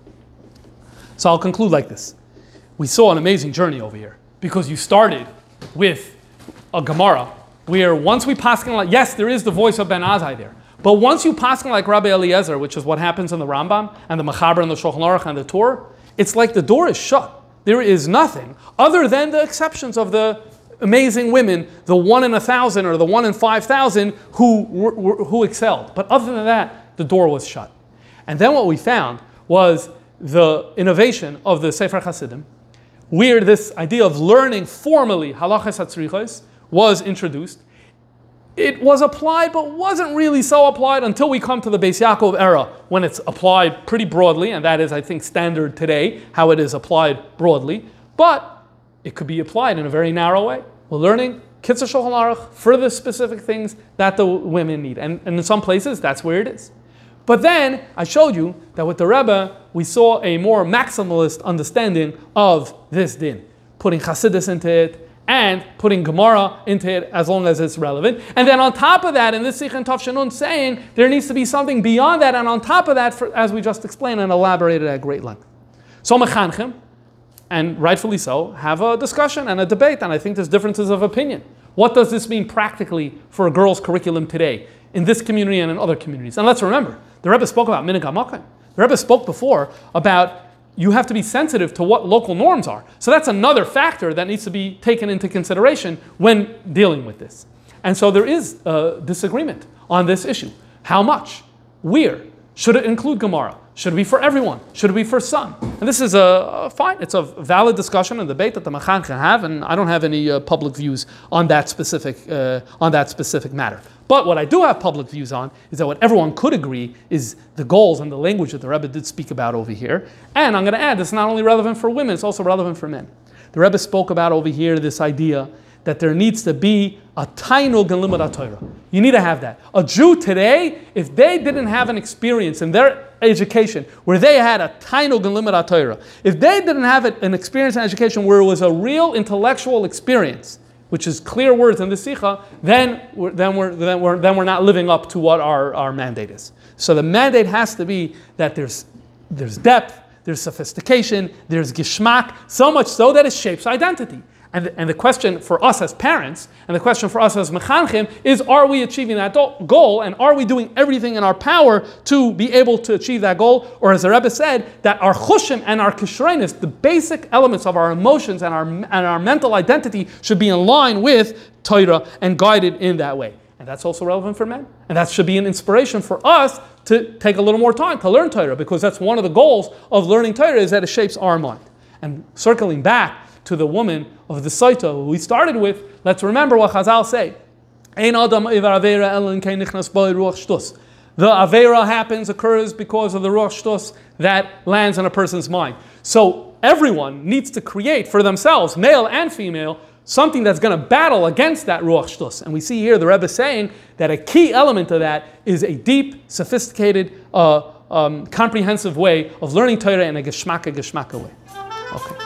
So I'll conclude like this. We saw an amazing journey over here because you started with a Gemara where once we pass like, yes, there is the voice of Ben Azai there, but once you pass like Rabbi Eliezer, which is what happens in the Rambam and the Machaber and the Shulchan Aruch and the Tur, it's like the door is shut. There is nothing other than the exceptions of the amazing women, the one in a thousand or the one in five thousand who, who excelled. But other than that, the door was shut. And then what we found was the innovation of the Sefer Hasidim, where this idea of learning formally halachas hatzrichos was introduced. It was applied, but wasn't really so applied until we come to the Beis Yaakov era, when it's applied pretty broadly, and that is, I think, standard today, how it is applied broadly. But it could be applied in a very narrow way. We're learning Kitzur Shulchan Aruch for the specific things that the women need. And, and in some places, that's where it is. But then I showed you that with the Rebbe, we saw a more maximalist understanding of this din, putting Hasidus into it and putting Gemara into it as long as it's relevant. And then on top of that, in this Sikh and Tafshanun, saying there needs to be something beyond that, and on top of that, for, as we just explained and elaborated at great length. So Mechanchim, and rightfully so, have a discussion and a debate. And I think there's differences of opinion. What does this mean practically for a girl's curriculum today in this community and in other communities? And let's remember, the Rebbe spoke about minig The Rebbe spoke before about you have to be sensitive to what local norms are. So that's another factor that needs to be taken into consideration when dealing with this. And so there is a disagreement on this issue. How much? Where? Should it include Gemara? Should it be for everyone? Should it be for some? And this is a, a fine. It's a valid discussion and debate that the Machan can have, and I don't have any uh, public views on that specific uh, on that specific matter. But what I do have public views on is that what everyone could agree is the goals and the language that the Rebbe did speak about over here. And I'm going to add, it's not only relevant for women; it's also relevant for men. The Rebbe spoke about over here this idea that there needs to be a tainug in Torah. You need to have that. A Jew today, if they didn't have an experience in their education where they had a tainug and limit Torah, if they didn't have an experience in education where it was a real intellectual experience, which is clear words in the Sikha, then we're, then, we're, then, we're, then we're not living up to what our, our mandate is. So the mandate has to be that there's, there's depth, there's sophistication, there's gishmak, so much so that it shapes identity. And the, and the question for us as parents, and the question for us as mechanchim, is are we achieving that goal, and are we doing everything in our power to be able to achieve that goal? Or as the Rebbe said, that our chushim and our kishrenis, the basic elements of our emotions and our, and our mental identity, should be in line with Torah and guided in that way. And that's also relevant for men. And that should be an inspiration for us to take a little more time to learn Torah, because that's one of the goals of learning Torah is that it shapes our mind. And circling back to the woman of the Sotah we started with, let's remember what Chazal say. The Avera happens, occurs because of the Ruach Shtus that lands in a person's mind. So everyone needs to create for themselves, male and female, something that's going to battle against that Ruach Shtus. And we see here the Rebbe saying that a key element of that is a deep, sophisticated, uh, um, comprehensive way of learning Torah in a Geshmaka Geshmaka way. Okay.